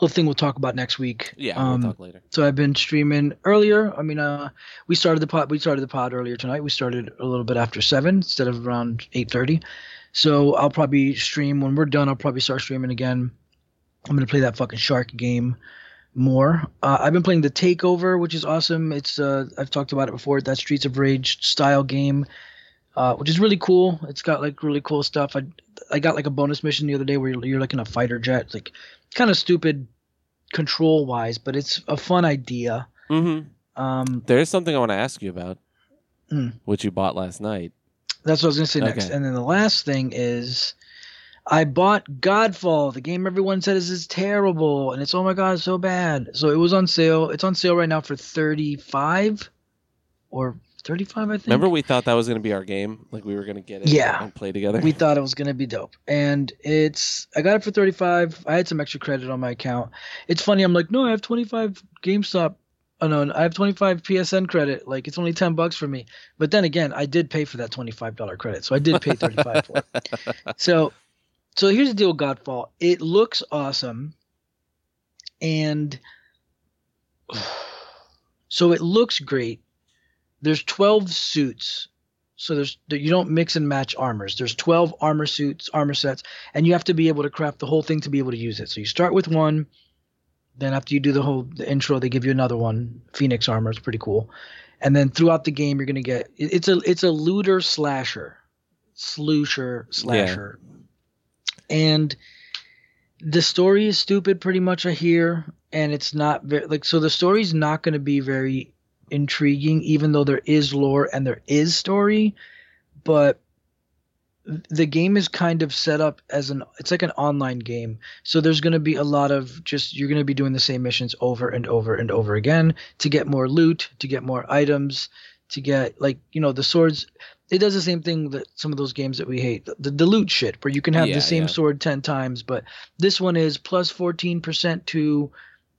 little thing we'll talk about next week. yeah, Um, we'll talk later. so I've been streaming earlier. I mean, uh, we started the pod. We started the pod earlier tonight. We started a little bit after seven instead of around eight thirty. So I'll probably stream when we're done. I'll probably start streaming again. I'm gonna play that fucking shark game more. Uh, I've been playing the Takeover, which is awesome. It's uh, I've talked about it before. That Streets of Rage style game, uh, which is really cool. It's got like really cool stuff. I I got like a bonus mission the other day where you're, you're like in a fighter jet. It's like kind of stupid control wise, but it's a fun idea. Mm-hmm. Um, There is something I want to ask you about, Mm. which you bought last night. that's what I was gonna say next. Okay. And then the last thing is, I bought Godfall, the game everyone said is is terrible, and it's oh my god, it's so bad. So it was on sale. It's on sale right now for thirty five, or thirty five, I think. Remember, we thought that was going to be our game, like we were going to get it Yeah. and play together. we thought it was gonna be dope, and it's I got it for thirty five. I had some extra credit on my account. It's funny. I'm like, no, I have twenty five GameStop. Oh no, I have twenty five PSN credit. Like it's only ten bucks for me. But then again, I did pay for that twenty five dollar credit, so I did pay thirty five for it. [laughs] So, so here's the deal, with Godfall. It looks awesome, and [sighs] so it looks great. There's 12 suits, so there's you don't mix and match armors. There's 12 armor suits, armor sets, and you have to be able to craft the whole thing to be able to use it. So you start with one, then after you do the whole the intro, they give you another one. Phoenix armor is pretty cool, and then throughout the game, you're gonna get it's a it's a looter slasher, slusher slasher, and the story is stupid pretty much I hear and it's not very like so the story's not going to be very intriguing even though there is lore and there is story but the game is kind of set up as an it's like an online game so there's going to be a lot of just you're going to be doing the same missions over and over and over again to get more loot to get more items to get like you know the swords it does the same thing that some of those games that we hate the, the loot shit where you can have Yeah, the same yeah. sword 10 times but this one is plus 14% to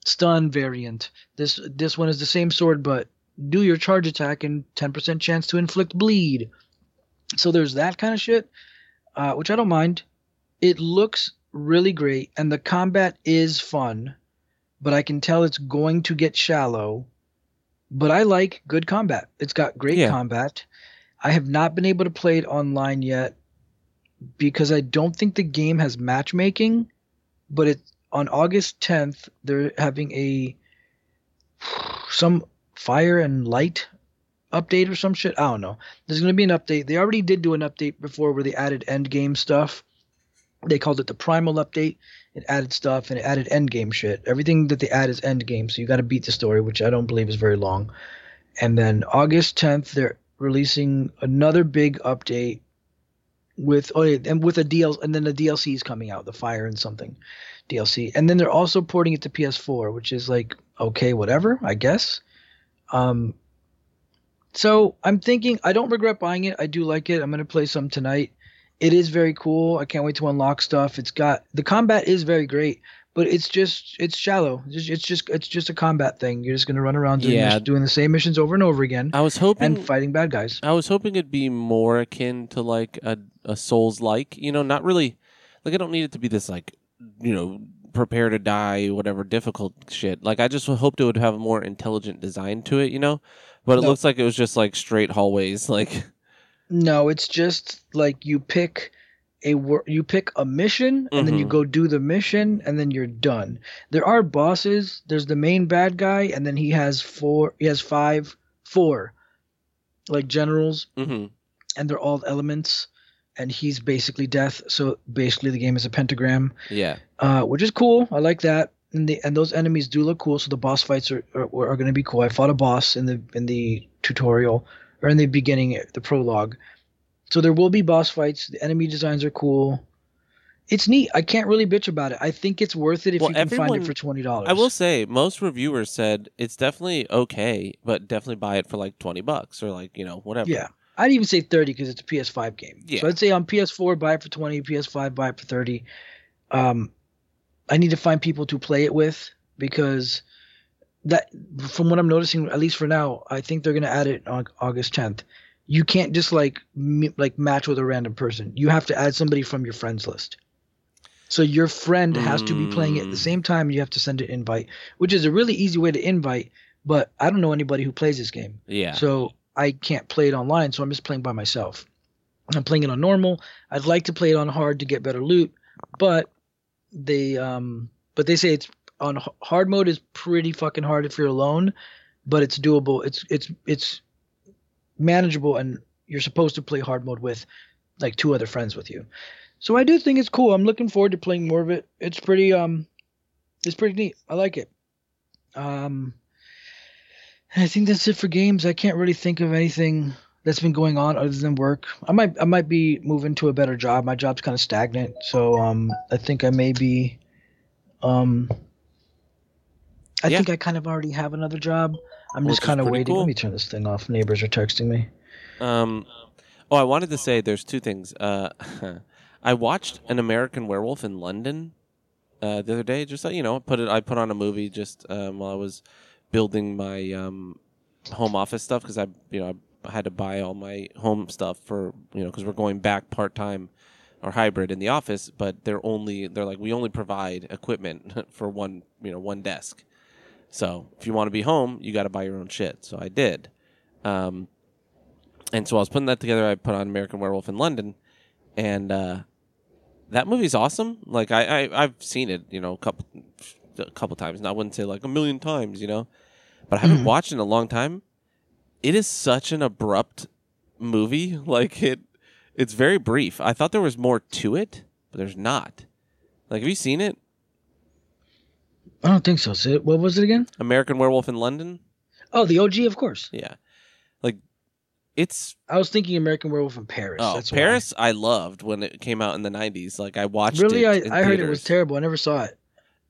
stun variant this this one is the same sword but do your charge attack and 10% chance to inflict bleed. So there's that kind of shit uh, which i don't mind. It looks really great and the combat is fun but i can tell it's going to get shallow. But i like good combat. It's got great Yeah. combat. I have not been able to play it online yet because i don't think the game has matchmaking but it on august 10th they're having a [sighs] some fire and light update or some shit. I don't know. There's going to be an update. They already did do an update before where they added end game stuff. They called it the primal update. It added stuff and it added end game shit. Everything that they add is end game, so you got to beat the story, which I don't believe is very long. And then August 10th, they're releasing another big update with oh yeah, and with a DL and then the DLC is coming out, the Fire and something DLC. And then they're also porting it to PS4, which is like okay, whatever, I guess. Um so I'm thinking I don't regret buying it. I do like it. I'm gonna play some tonight. It is very cool. I can't wait to unlock stuff. It's got the combat is very great, but it's just it's shallow. It's just it's just, it's just a combat thing. You're just gonna run around doing, Yeah. doing the same missions over and over again I was hoping and fighting bad guys. I was hoping it'd be more akin to like a a Souls like, you know, not really like I don't need it to be this like you know prepare to die whatever difficult shit. Like I just hoped it would have a more intelligent design to it, you know. But it No. looks like it was just like straight hallways. [laughs] Like No, it's just like you pick a wor- you pick a mission and then you Mhm. go do the mission and then you're done. There are bosses. There's the main bad guy and then he has four he has five four like generals hmm and they're all elements and he's basically death. So basically the game is a pentagram, yeah. Uh, which is cool. I like that. And the and those enemies do look cool. So the boss fights are are, are going to be cool. I fought a boss in the in the tutorial or in the beginning, the prologue. So there will be boss fights. The enemy designs are cool. It's neat. I can't really bitch about it. I think it's worth it if Well, you can find it for twenty dollars. I will say most reviewers said it's definitely okay, but definitely buy it for like 20 bucks or like, you know, whatever. Yeah. I'd even say 30 because it's a PS5 game. Yeah. So I'd say on PS4, buy it for 20, PS5, buy it for 30. Um, I need to find people to play it with because that, from what I'm noticing, at least for now, I think they're going to add it on August 10th. You can't just like m- like match with a random person. You have to add somebody from your friends list. So your friend has to be playing it at the Mm. same time. You have to send an invite, which is a really easy way to invite. But I don't know anybody who plays this game. Yeah. So I can't play it online, so I'm just playing by myself. I'm playing it on normal. I'd like to play it on hard to get better loot, but they um but they say it's on hard mode is pretty fucking hard if you're alone, but it's doable. It's it's it's manageable and you're supposed to play hard mode with like two other friends with you. So I do think it's cool. I'm looking forward to playing more of it. It's pretty um, it's pretty neat. I like it. Um, I think that's it for games. I can't really think of anything that's been going on other than work. I might I might be moving to a better job. My job's kind of stagnant, so um, I think I may be um. I Yeah. think I kind of already have another job. I'm Which just kind of waiting. cool. Let me turn this thing off. Neighbors are texting me. Um, oh, I wanted to say there's two things. Uh, [laughs] I watched an American Werewolf in London uh, the other day. Just you know, put it. I put on a movie just um, while I was building my um, home office stuff because I, you know, I had to buy all my home stuff for you know because we're going back part time or hybrid in the office, but they're only they're like we only provide equipment [laughs] for one you know one desk. So if you want to be home, you got to buy your own shit. So I did. Um, and so I was putting that together. I put on American Werewolf in London, and uh, that movie's awesome. Like I, I I've seen it, you know, a couple a couple times. And I wouldn't say like a million times, you know, but I haven't Mhm. watched it in a long time. It is such an abrupt movie. [laughs] Like it, it's very brief. I thought there was more to it, but there's not. Like, have you seen it? I don't think so. Sid. What was it again? American Werewolf in London? Oh, the OG, of course. Yeah, like it's I was thinking American Werewolf in Paris. Oh, That's. Paris! I loved when it came out in the '90s. Like I watched. Really, it I, I heard it was terrible. I never saw it.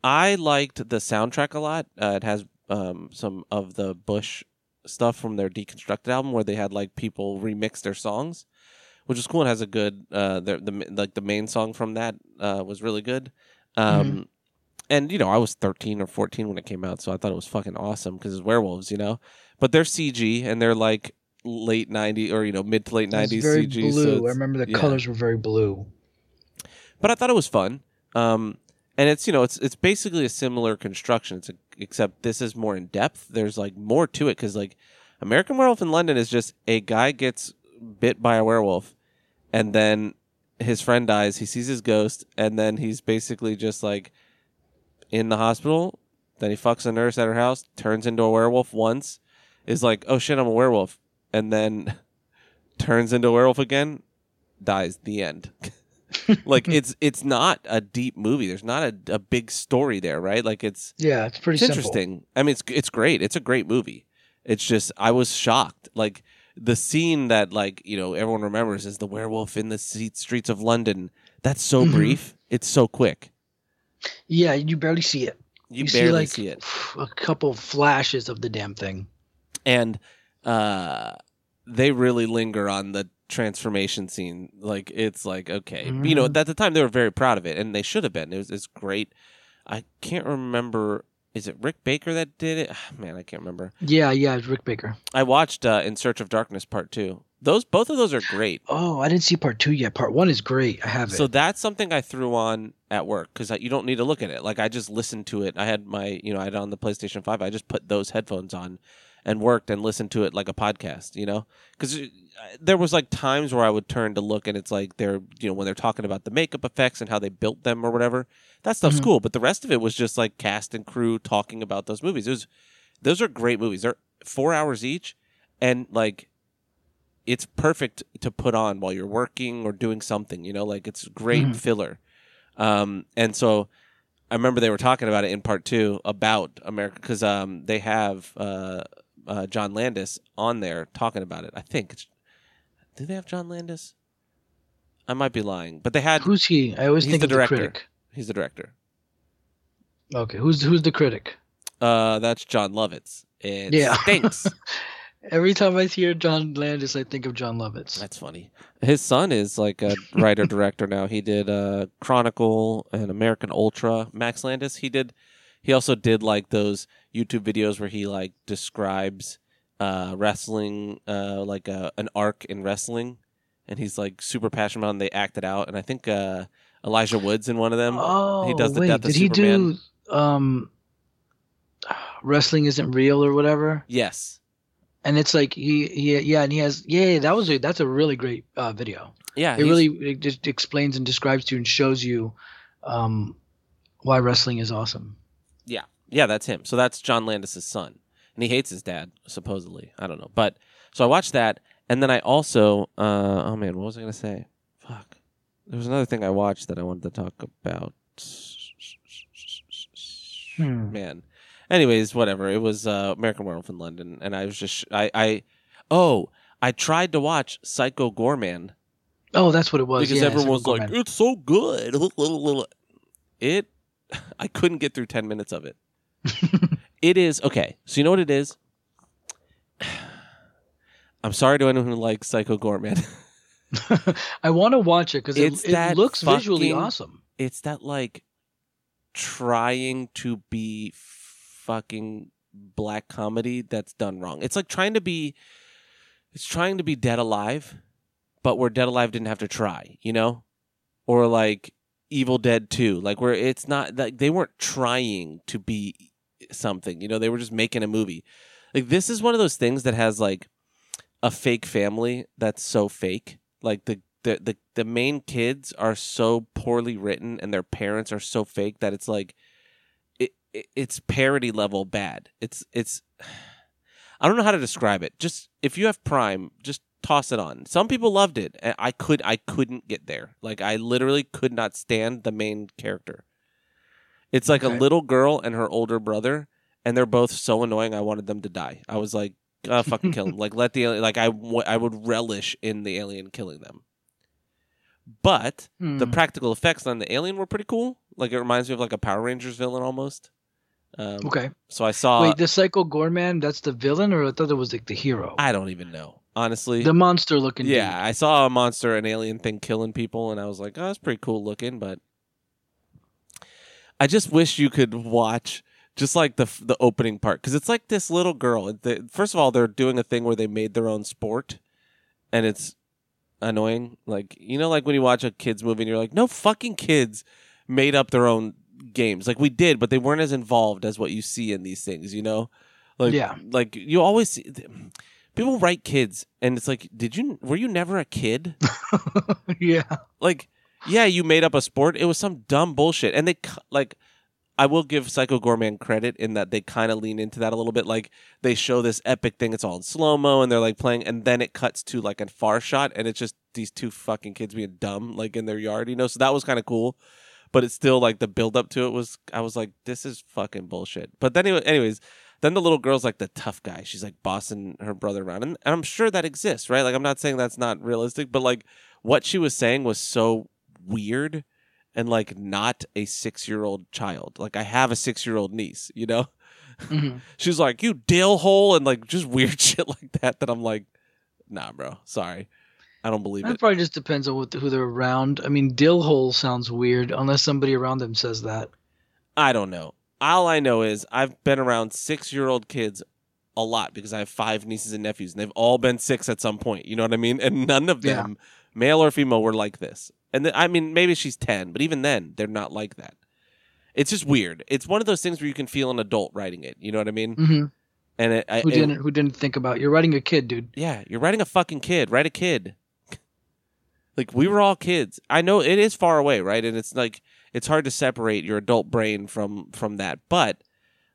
I liked the soundtrack a lot. Uh, it has um, some of the Bush stuff from their deconstructed album, where they had like people remix their songs, which is cool. It has a good uh, the the like the main song from that uh, was really good. Um, And you know, I was 13 or 14 when it came out, so I thought it was fucking awesome because it's werewolves, you know. But they're CG and they're like late 90s or you know mid to late It was 90s very CG. so blue. I remember the yeah. colors were very blue. but I thought it was fun. Um, and it's you know it's it's basically a similar construction. It's a, except this is more in depth. There's like more to it because like American Werewolf in London is just a guy gets bit by a werewolf, and then his friend dies. He sees his ghost, and then he's basically just like in the hospital. Then he fucks a nurse at her house, turns into a werewolf once, is like, oh shit, I'm a werewolf, and then [laughs] turns into a werewolf again, dies. The end. [laughs] like [laughs] it's it's not a deep movie. There's not a, a big story there, right? Like it's Yeah, it's pretty it's interesting. I mean, it's it's great. It's a great movie. It's just I was shocked. Like the scene that like you know everyone remembers is the werewolf in the streets of London. That's so Mhm. brief. It's so quick. Yeah, you barely see it. You, see barely like see it. a couple flashes of the damn thing. and uh they really linger on the transformation scene like it's like okay you know Mhm. at the time they were very proud of it and they should have been it was it's great i can't remember is it rick baker that did it [sighs] man i can't remember Yeah, yeah, it's Rick Baker. i watched uh in search of darkness part two those both of those are great Oh, I didn't see part two yet. Part one is great. I have it. so that's something i threw on at work because you don't need to look at it like i just listened to it i had my you know i had on the playstation 5 i just put those headphones on and worked and listened to it like a podcast you know because there was like times where i would turn to look and it's like they're you know when they're talking about the makeup effects and how they built them or whatever that stuff's Mhm. cool but the rest of it was just like cast and crew talking about those movies. It was those are great movies. They're four hours each and like it's perfect to put on while you're working or doing something you know? Like it's great Mhm. filler. Um and so i remember they were talking about it in part two about america because um they have uh, uh john landis on there talking about it i think. It's do they have john landis i might be lying but they had who's he? I always think the of the director. critic. he's the director Okay, who's who's the critic? uh that's jon lovitz it Yeah. stinks [laughs] Every time I hear John Landis, I think of Jon Lovitz. That's funny. His son is like a writer [laughs] director now. He did uh, Chronicle and American Ultra. Max Landis. He did. He also did like those YouTube videos where he like describes uh, wrestling, uh, like uh, an arc in wrestling, and he's like super passionate about. it and They act it out, and I think uh, Elijah Woods in one of them. oh, he does the wait, Death of did he Superman. do um, wrestling isn't real or whatever? Yes. And it's like he, he yeah, and he has yeah, that was a that's a really great uh, video. Yeah. it really it just explains and describes to you and shows you um, why wrestling is awesome. Yeah, yeah, that's him. So that's John Landis's son, and he hates his dad supposedly. I don't know, but so I watched that, and then I also, uh, oh man, what was I gonna say? Fuck. There was another thing I watched that I wanted to talk about. Hmm. Man. Anyways, whatever. It was uh, American Werewolf in London, and I was just I I oh I tried to watch Psycho Goreman Oh, that's what it was. because yeah, everyone was like, "It's so good." [laughs] It, [laughs] I couldn't get through ten minutes of it. [laughs] it is okay. So you know what it is. [sighs] I'm sorry to anyone who likes Psycho Goreman. [laughs] I want to watch it because it, it looks visually awesome. it's that like trying to be fucking black comedy that's done wrong. It's like trying to be it's trying to be dead alive, but where dead alive didn't have to try, you know? Or like Evil Dead 2, like where it's not like they weren't trying to be something, you know, they were just making a movie. Like this is one of those things that has like a fake family that's so fake. Like the the, the the main kids are so poorly written and their parents are so fake that it's like it, it it's parody level bad. It's it's [sighs] I don't know how to describe it. Just if you have Prime, just toss it on. Some people loved it. I could I couldn't get there. Like I literally could not stand the main character. It's like Okay. a little girl and her older brother and they're both so annoying I wanted them to die. I was like, "God, [laughs] fucking kill them." like let the like I w- I would relish in the alien killing them. But the Hmm. practical effects on the alien were pretty cool. Like it reminds me of like a Power Rangers villain almost. Um, okay. So I saw. Wait, the Psycho Goreman, that's the villain, or I thought it was like the hero, I don't even know honestly. the monster looking. yeah, I saw a monster, an alien thing killing people, and I was like, "Oh, that's pretty cool looking." But I just wish you could watch just like the the opening part because it's like this little girl. First of all, they're doing a thing where they made their own sport, and it's annoying. Like you know, like when you watch a kids movie and you're like, "No fucking kids made up their own games." Like we did, but they weren't as involved as what you see in these things. You know, like Yeah. like you always see. People write kids, and it's like, did you were you never a kid? [laughs] yeah. like yeah you made up a sport. It was some dumb bullshit. And they like i will give psycho goreman credit in that they kind of lean into that a little bit. Like they show this epic thing. It's all in slow mo and they're like playing and then it cuts to like a far shot and it's just these two fucking kids being dumb like in their yard you know? So that was kind of cool. But it's still like the build up to it was i was like this is fucking bullshit. But then anyway, anyways then the little girl's like the tough guy. She's like bossing her brother around. And, and i'm sure that exists right? Like i'm not saying that's not realistic but like what she was saying was so weird and like not a six year old child. Like I have a six year old niece, you know? Mhm. [laughs] She's like, you dill hole and like just weird [laughs] shit like that that I'm like, nah, bro. Sorry. I don't believe That it. probably just depends on what, who they're around. I mean, dill hole sounds weird unless somebody around them says that. I don't know. All I know is I've been around six year old kids a lot because I have five nieces and nephews and they've all been six at some point. You know what I mean? And none of Yeah. Male or female, were like this. And th- I mean, maybe she's 10, but even then, they're not like that. It's just weird. It's one of those things where you can feel an adult writing it. You know what I mean? hmm And it, I, Who didn't? Who didn't think about? You're writing a kid, dude. yeah, you're writing a fucking kid. Write a kid. [laughs] like we were all kids. I know it is far away, right? And it's like it's hard to separate your adult brain from from that. But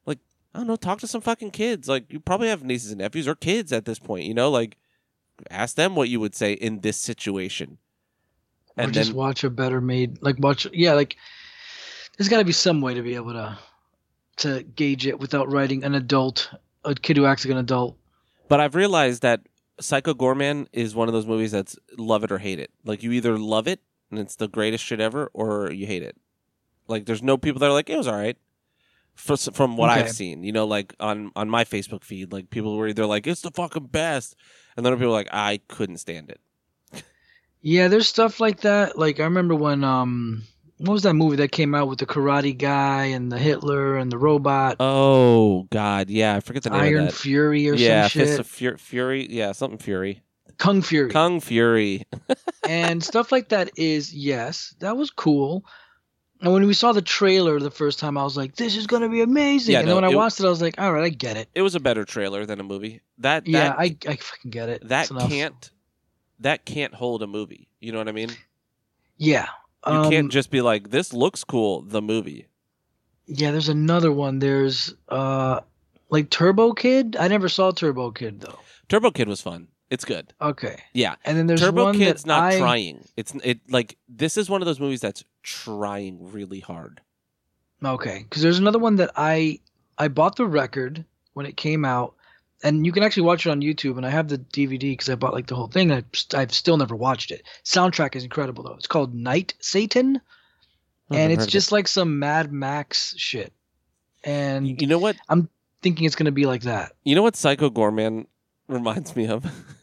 like I don't know, talk to some fucking kids. Like you probably have nieces and nephews or kids at this point. You know, like ask them what you would say in this situation. or And just then watch a better made. Like watch. Yeah, like there's got to be some way to be able to to gauge it without writing an adult, a kid who acts like an adult. But I've realized that Psycho Goreman is one of those movies that's love it or hate it. Like you either love it and it's the greatest shit ever, or you hate it. Like there's no people that are like it was all right. For, from what Okay. I've seen, you know, like on on my Facebook feed, like people were either like it's the fucking best, and then other people are like I couldn't stand it. Yeah, there's stuff like that. Like I remember when um what was that movie that came out with the karate guy and the Hitler and the robot Oh God, yeah, I forget the name Iron of that. Fury or yeah, some shit. Fury, Fury, yeah, something Fury, Kung Fury. Kung Fury. [laughs] and stuff like that is yes, that was cool. And when we saw the trailer the first time, I was like, "This is gonna be amazing." Yeah, and no, then when I it- watched it, I was like, "All right, I get it." It was a better trailer than a movie. That Yeah, I I fucking get it. that can't that can't hold a movie. You know what I mean? Yeah. You um, can't just be like, "This looks cool." The movie. Yeah, there's another one. There's uh, like Turbo Kid. I never saw Turbo Kid though. Turbo Kid was fun. It's good. Okay. Yeah. And then there's Turbo one Kid's that not I, trying. It's it like this is one of those movies that's trying really hard. Okay, because there's another one that I I bought the record when it came out, and you can actually watch it on YouTube. And I have the DVD because I bought like the whole thing. I, I've still never watched it. Soundtrack is incredible though. It's called Nightsatan, and it's just like some Mad Max shit. And you know what? I'm thinking it's gonna be like that. You know what Psycho Goreman reminds me of? [laughs]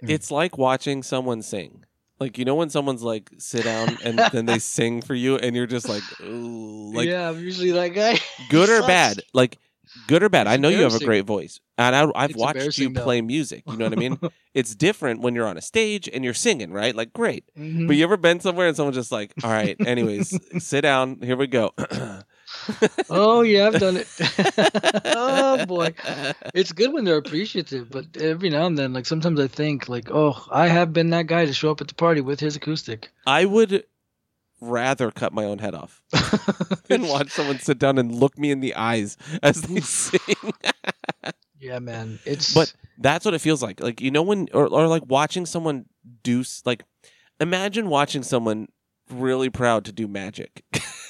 it's like watching someone sing. Like you know when someone's like sit down and [laughs] then they sing for you and you're just like ooh like yeah, I'm usually that guy. [laughs] good or bad. Like good or bad. It's I know you have a great voice. And I I've It's watched you embarrassing, though. play music. You know what I mean? [laughs] it's different when you're on a stage and you're singing, right? Like great. Mhm. But you ever been somewhere and someone's just like, all right, anyways, sit down. Here we go. [clears throat] oh yeah, I've done it. [laughs] oh boy. it's good when they're appreciative, but every now and then, like sometimes I think, like, oh, I have been that guy to show up at the party with his acoustic. I would rather cut my own head off [laughs] than watch someone sit down and look me in the eyes as they sing. yeah, man, it's but that's what it feels like. Like you know when, or, or like watching someone do like, imagine watching someone really proud to do magic. [laughs]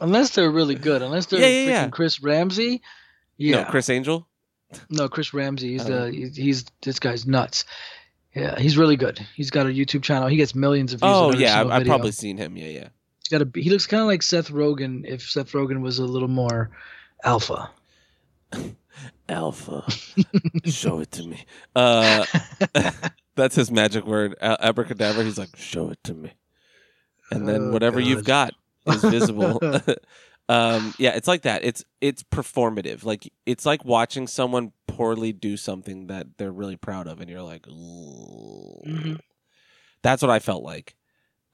unless they're really good, unless they're Yeah, yeah, freaking yeah. Chris Ramsey. Yeah, No, Criss Angel. No, Chris Ramsey. He's Oh. uh, he's, he's this guy's nuts. Yeah, he's really good. He's got a YouTube channel. He gets millions of views. Oh yeah, I've, I've probably seen him. Yeah, yeah. He's got a. He looks kind of like Seth Rogen if Seth Rogen was a little more alpha. [laughs] Alpha, show it to me. Uh, [laughs] that's his magic word, abracadabra. He's like, show it to me, and then Oh, whatever you've got is visible. [laughs] [laughs] um, yeah, it's like that. It's it's performative. Like it's like watching someone poorly do something that they're really proud of, and you're like, Ooh. Mhm. that's what I felt like.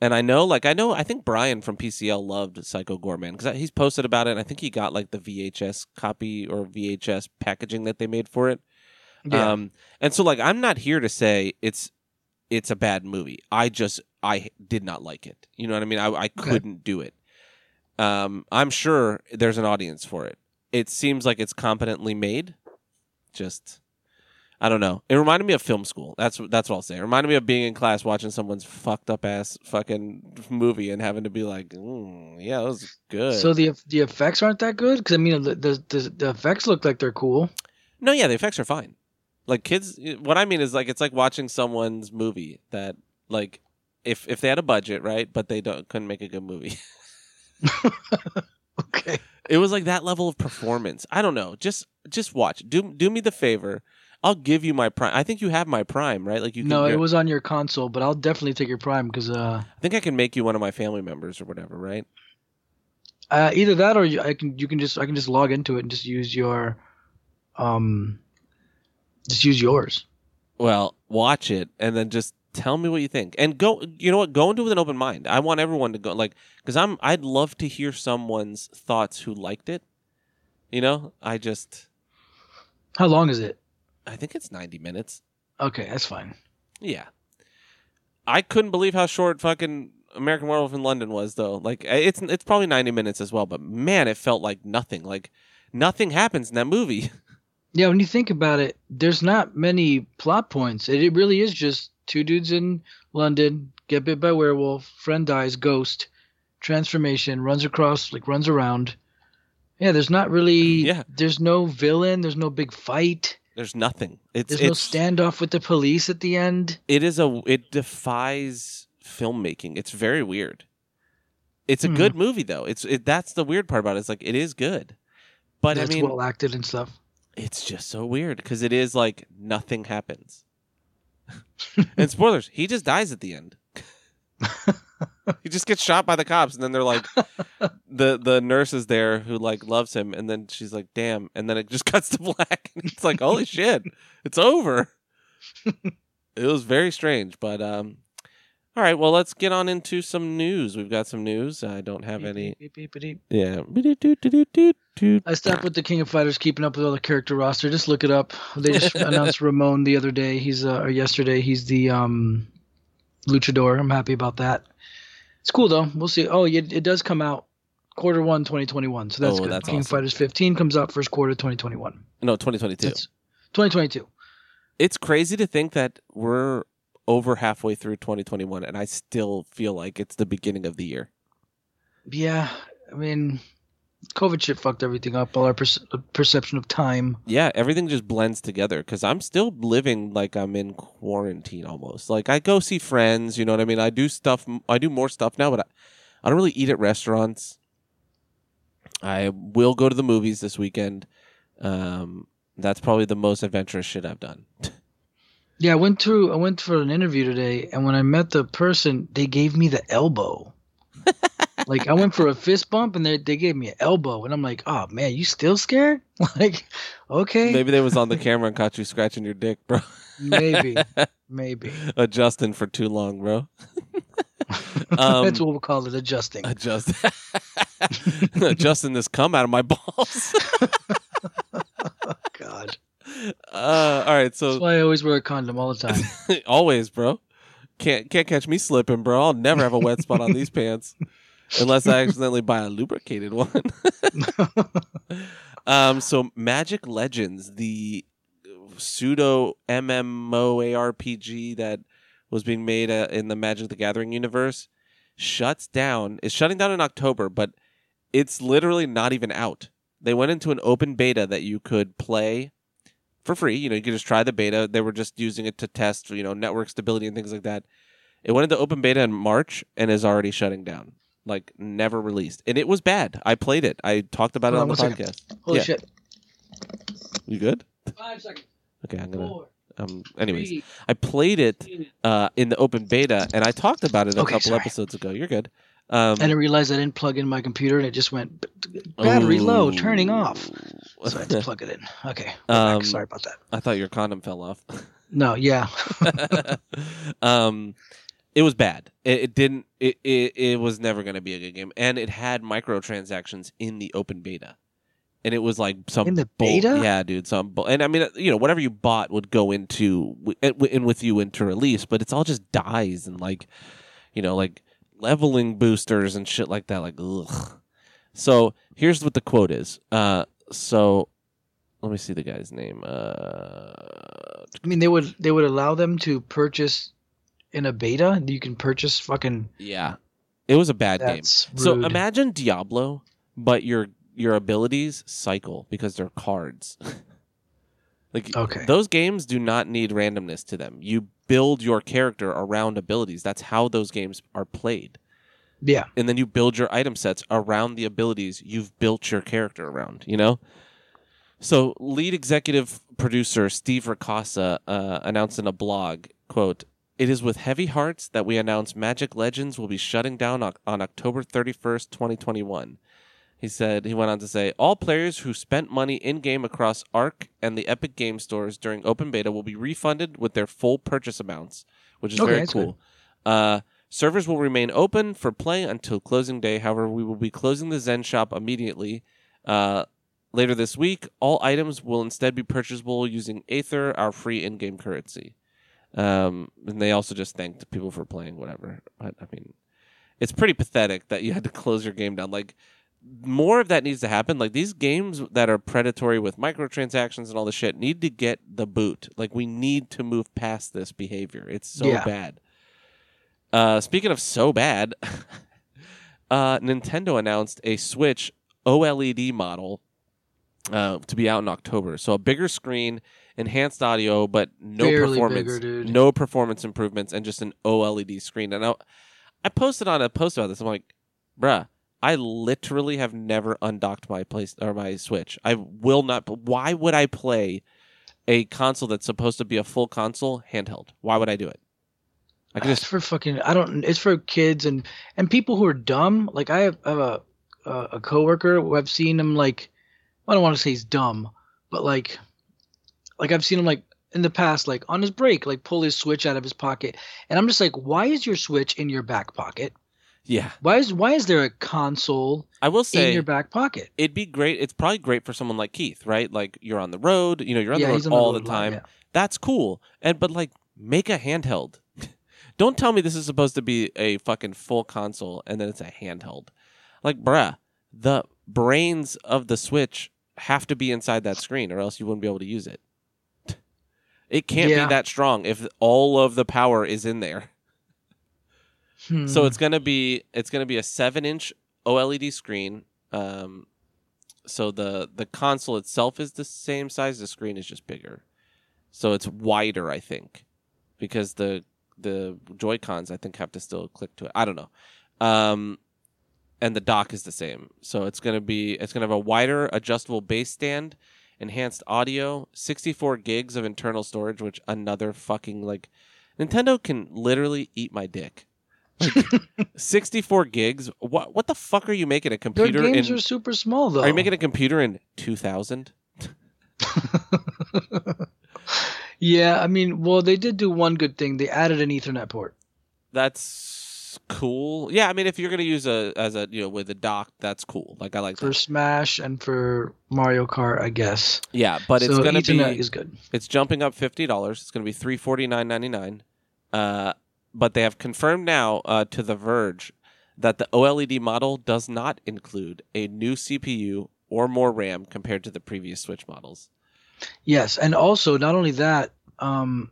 And I know, like, I know, I think Brian from PCL loved Psycho Goreman because he's posted about it. And I think he got like the VHS copy or VHS packaging that they made for it. Yeah. Um, and so like I'm not here to say it's it's a bad movie. I just I did not like it. You know what I mean? I, I couldn't do it. Um, I'm sure there's an audience for it. It seems like it's competently made. Just I don't know. It reminded me of film school. That's that's what I'll say. It reminded me of being in class watching someone's fucked up ass fucking movie and having to be like, mm, yeah, that was good. so the the effects aren't that good because I mean the, the the the effects look like they're cool. No, yeah, the effects are fine. Like kids, what I mean is like it's like watching someone's movie that like if if they had a budget, right, but they don't couldn't make a good movie. [laughs] [laughs] Okay. it was like that level of performance. I don't know. Just just watch. Do do me the favor. I'll give you my prime. I think you have my prime, right? Like you. Can, no, it was on your console, but I'll definitely take your Prime because uh, I think I can make you one of my family members or whatever, right? uh, either that or you, I can you can just I can just log into it and just use your, um, just use yours. Well, watch it and then just tell me what you think. And go, you know what? Go into it with an open mind. I want everyone to go like cuz I'm I'd love to hear someone's thoughts who liked it. You know? I just How long is it? I think it's 90 minutes. Okay, that's fine. Yeah. I couldn't believe how short fucking American Werewolf in London was though. Like eh, it's it's probably 90 minutes as well, but man, it felt like nothing. Like nothing happens in that movie. [laughs] Yeah, when you think about it, there's not many plot points. It, it really is just two dudes in London get bit by werewolf, friend dies, ghost, transformation, runs across, like runs around. Yeah, there's not really. Yeah. There's no villain. There's no big fight. There's nothing. It's There's no it's standoff with the police at the end. it is a it defies filmmaking. It's very weird. It's a Hmm. good movie though. It's it, that's the weird part about it. It's like it is good, but That's I mean, well acted and stuff. it's just so weird because it is like nothing happens. [laughs] and spoilers, he just dies at the end. [laughs] he just gets shot by the cops, and then they're like, [laughs] the the nurse is there who like loves him, and then she's like, "Damn!" And then it just cuts to black, and it's like, "Holy shit, it's over." it was very strange, but um, all right. Well, let's get on into some news. We've got some news. I don't have any. Beep, beep, beep. Yeah. I stopped with the King of Fighters, keeping up with all the character roster. Just look it up. They just [laughs] announced Ramon the other day. He's uh, or yesterday. He's the um, luchador. I'm happy about that. It's cool though. We'll see. Oh, yeah, it does come out quarter one 2021. So that's Oh, good. that's King of awesome. Fighters 15 comes out first quarter 2021. No, 2022. That's 2022. It's crazy to think that we're over halfway through 2021 and I still feel like it's the beginning of the year. Yeah, I mean, COVID shit fucked everything up. All our perce- perception of time. Yeah, everything just blends together because I'm still living like I'm in quarantine almost. Like I go see friends, you know what I mean? I do stuff, I do more stuff now, but I, I don't really eat at restaurants. I will go to the movies this weekend. Um, that's probably the most adventurous shit I've done. [laughs] Yeah, I went through. I went for an interview today, and when I met the person, they gave me the elbow. [laughs] like I went for a fist bump, and they they gave me an elbow, and I'm like, oh man, you still scared? [laughs] like, okay, Maybe they was on the camera and caught you scratching your dick, bro. maybe, [laughs] maybe. Adjusting for too long, bro. Um, That's what we'll call it, adjusting. Adjust, adjusting this cum out of my balls. oh, God, Uh, all right, that's so why I always wear a condom all the time. [laughs] always, bro. Can't can't catch me slipping, bro. I'll never have a wet spot on these [laughs] pants unless I accidentally buy a lubricated one. [laughs] um, so Magic Legends, the pseudo MMOARPG that was being made uh, in the Magic the Gathering universe, shuts down. Is shutting down in October, but it's literally not even out. They went into an open beta that you could play for free. You know, you could just try the beta. They were just using it to test, you know, network stability and things like that. It went into open beta in March and is already shutting down. Like never released, and it was bad. I played it. I talked about it Hold on on the one second. podcast. Holy Yeah. shit! You good? Five seconds. Okay, I'm gonna. Four. Um. Anyways, three, I played it uh in the open beta, and I talked about it a Okay, couple sorry. episodes ago. You're good. Um, I didn't realize I didn't plug in my computer, and it just went battery low, turning off. So I had to [laughs] plug it in. Okay. Um. Sorry about that. I thought your condom fell off. [laughs] No, yeah. [laughs] um, it was bad. It, it didn't. It, it it was never going to be a good game, and it had microtransactions in the open beta, and it was like some In the bull- beta? Yeah, dude. Some bull- and I mean, you know, whatever you bought would go into in with you into release, but it's all just dies and like, you know, like leveling boosters and shit like that. Like, ugh. So here's what the quote is. Uh, so let me see the guy's name. Uh, I mean, they would they would allow them to purchase in a beta. You can purchase fucking. yeah, it was a bad game. That's So imagine Diablo, but your your abilities cycle because they're cards. [laughs] like Okay. those games do not need randomness to them. You build your character around abilities. That's how those games are played. Yeah. And then you build your item sets around the abilities you've built your character around, you know? So, lead executive producer Steve Ricossa uh, announced in a blog, quote, It is with heavy hearts that we announce Magic Legends will be shutting down on, on October 31st, 2021. He said, he went on to say, All players who spent money in game across ARC and the Epic Game stores during open beta will be refunded with their full purchase amounts, which is Okay, very cool. Uh, servers will remain open for play until closing day. However, we will be closing the Zen shop immediately. Uh, later this week, all items will instead be purchasable using Aether, our free in game currency. Um, and they also just thanked people for playing, whatever. But, I mean, it's pretty pathetic that you had to [laughs] close your game down. Like, more of that needs to happen. Like these games that are predatory with microtransactions and all the shit need to get the boot. Like we need to move past this behavior. It's so Yeah. bad. Uh, speaking of so bad, [laughs] uh, Nintendo announced a Switch OLED model uh, to be out in October. So a bigger screen, enhanced audio, but no Barely performance, bigger, no performance improvements, and just an OLED screen. And I, I posted on a post about this. I'm like, bruh, I literally have never undocked my place or my Switch. I will not. Why would I play a console that's supposed to be a full console handheld? Why would I do it? I ah, It's just for fucking. I don't. It's for kids and and people who are dumb. Like I have, I have a a, a coworker who I've seen him like. I don't want to say he's dumb, but like, like I've seen him like in the past, like on his break, like pull his switch out of his pocket, and I'm just like, why is your switch in your back pocket? Yeah. Why is why is there a console I will say in your back pocket? it'd be great. It's probably great for someone like Keith, right? Like you're on the road. You know, you're on yeah, the road on all the road lot, time. yeah. That's cool. And but like make a handheld. [laughs] Don't tell me this is supposed to be a fucking full console and then it's a handheld. Like, bruh, the brains of the Switch have to be inside that screen or else you wouldn't be able to use it. [laughs] It can't Yeah. be that strong if all of the power is in there. Hmm. So it's gonna be it's gonna be a seven inch OLED screen. Um, so the the console itself is the same size. The screen is just bigger, so it's wider. I think because the the Joy Cons I think have to still click to it. I don't know. Um, and the dock is the same. So it's gonna be it's gonna have a wider adjustable base stand, enhanced audio, 64 gigs of internal storage, which another fucking like Nintendo can literally eat my dick. Like 64 gigs. What what the fuck are you making a computer? their games in? are super small though. Are you making a computer in 2000? [laughs] yeah, I mean, well, they did do one good thing. They added an Ethernet port. That's cool. Yeah, I mean if you're going to use a as a, you know, with a dock, that's cool. Like I like for that. Smash and for Mario Kart, I guess. Yeah, but it's going to Ethernet be is good. It's jumping up fifty dollars. It's going to be three forty nine ninety nine. Uh, but they have confirmed now uh, to The Verge that the OLED model does not include a new CPU or more RAM compared to the previous Switch models. Yes, and also not only that, um,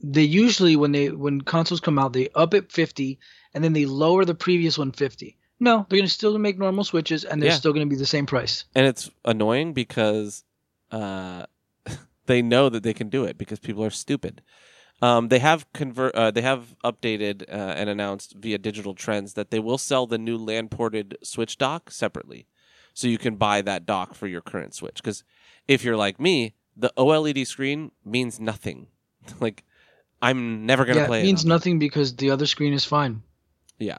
they usually when they when consoles come out, they up it fifty and then they lower the previous one fifty. No, they're gonna still make normal switches and they're Yeah. still gonna be the same price. And it's annoying because uh, [laughs] they know that they can do it because people are stupid. Um, they have convert. Uh, they have updated uh, and announced via Digital Trends that they will sell the new LAN ported Switch dock separately, so you can buy that dock for your current Switch. Because if you're like me, the OLED screen means nothing. [laughs] like I'm never gonna yeah, play it means it. nothing because the other screen is fine. Yeah.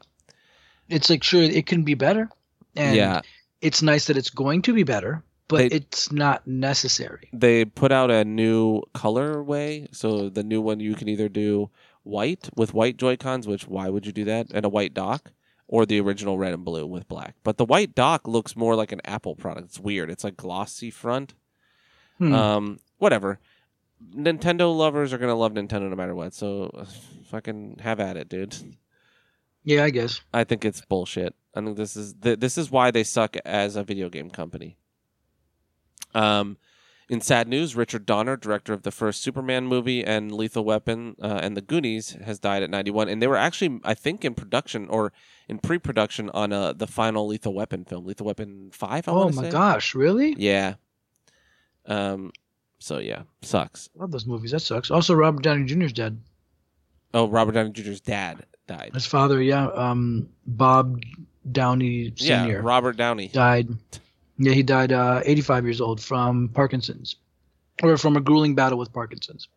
It's like sure it can be better, and yeah, it's nice that it's going to be better, but They- it's not necessary. they put out a new colorway. So the new one you can either do white with white Joy Cons, which why would you do that? And a white dock, or the original red and blue with black. But the white dock looks more like an Apple product. It's weird. It's like glossy front. Hmm. Um, whatever. Nintendo lovers are gonna love Nintendo no matter what. So uh, fucking have at it, dude. yeah, I guess. I think it's bullshit. I think this is th- this is why they suck as a video game company. Um, in sad news, Richard Donner, director of the first Superman movie and Lethal Weapon uh, and The Goonies, has died at 91. And they were actually, I think, in production or in pre-production on uh, the final Lethal Weapon film, Lethal Weapon Five. I oh my say. gosh, really? Yeah. Um. So yeah, sucks. Love those movies. That sucks. Also, Robert Downey Jr.'s dead. Oh, Robert Downey Jr.'s dad died. His father, yeah, um, Bob Downey Yeah, Robert Downey. died. [laughs] Yeah, he died uh, 85 years old from Parkinson's, or from a grueling battle with Parkinson's.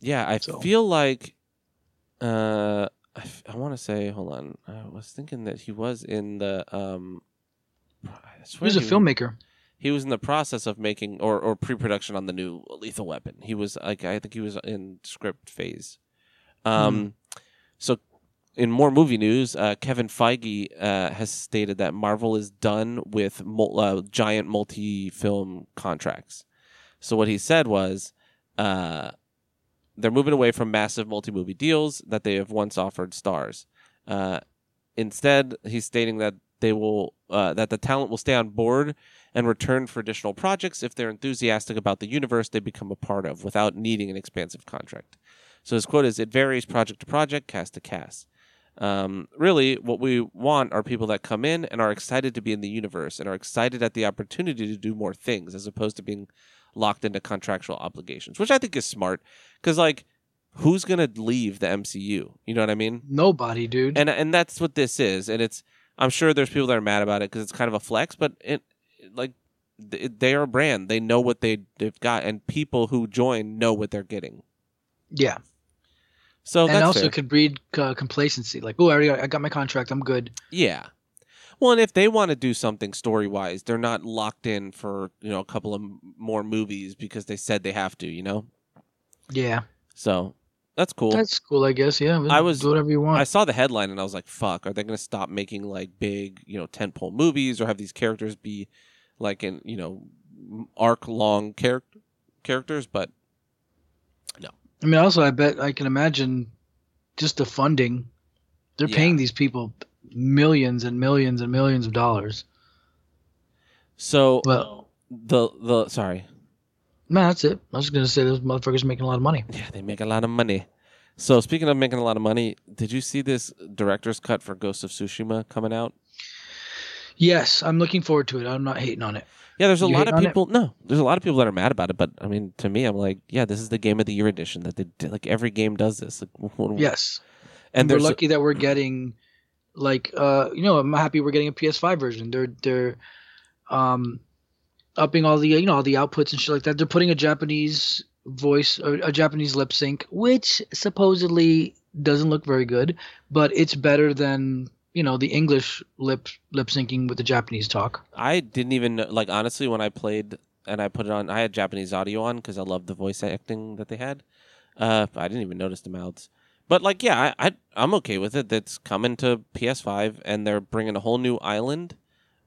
Yeah, I So- feel like uh I, want to say hold on. I was thinking that he was in the um I He was a he filmmaker. He was in the process of making or or pre-production on the new Lethal Weapon. He was like I think he was in script phase. Um so in more movie news, uh, Kevin Feige uh, has stated that Marvel is done with mul- uh, giant multi-film contracts. So what he said was, uh, they're moving away from massive multi-movie deals that they have once offered stars. Uh, instead, he's stating that they will uh, that the talent will stay on board and return for additional projects if they're enthusiastic about the universe they become a part of without needing an expansive contract. So his quote is, "It varies project to project, cast to cast." Um, really, what we want are people that come in and are excited to be in the universe and are excited at the opportunity to do more things, as opposed to being locked into contractual obligations, which I think is smart. Because like, who's gonna leave the MCU? You know what I mean? Nobody, dude. And and that's what this is. And it's I'm sure there's people that are mad about it because it's kind of a flex, but it like they are a brand. They know what they they've got, and people who join know what they're getting. yeah, So and also fair. could breed uh, complacency. Like, oh, I already got, I got my contract. I'm good. Yeah. Well, and if they want to do something story wise, they're not locked in for you know a couple of more movies because they said they have to. You know, Yeah, so that's cool. that's cool. I guess. Yeah, I was- do whatever you want. I saw the headline and I was like, "Fuck! Are they going to stop making like big, you know, tentpole movies, or have these characters be like in you know arc long character characters?" But I mean, also, I bet I can imagine just the funding. They're Yeah. paying these people millions and millions and millions of dollars. so Well, the the sorry, No, that's it. I was gonna say those motherfuckers making a lot of money. Yeah, they make a lot of money. So speaking of making a lot of money, did you see this director's cut for Ghost of Tsushima coming out? Yes, I'm looking forward to it. I'm not hating on it. Yeah, there's a You lot of on it? people. No, there's a lot of people that are mad about it. But I mean, to me, I'm like, yeah, this is the game of the year edition that they did. Like every game does this. Like, [laughs] what- Yes, and and we're lucky that we're getting, like, uh, you know, I'm happy we're getting a PS5 version. They're they're, um, upping all the you know all the outputs and shit like that. They're putting a Japanese voice, a Japanese lip sync, which supposedly doesn't look very good, but it's better than you know the English lip lip syncing with the Japanese talk. I didn't even know, like honestly when I played and I put it on. I had Japanese audio on because I loved the voice acting that they had. Uh, I didn't even notice the mouths. But like, yeah, I, I I'm okay with it. That's coming to PS5, and they're bringing a whole new island.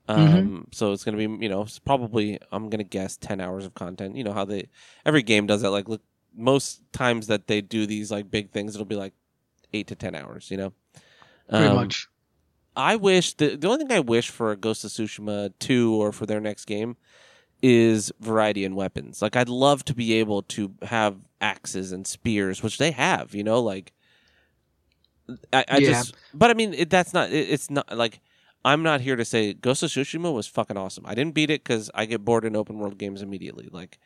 Um, Mm-hmm. so it's gonna be, you know, it's probably I'm gonna guess ten hours of content. You know how they every game does that. Like, look, most times that they do these like big things, it'll be like eight to ten hours. You know, Pretty Um, much. I wish the the only thing I wish for Ghost of Tsushima two or for their next game is variety in weapons. Like I'd love to be able to have axes and spears, which they have. You know, like I, I Yeah. just. But I mean, it, that's not. It, it's not like. I'm not here to say Ghost of Tsushima was fucking awesome. I didn't beat it because I get bored in open world games immediately. Like,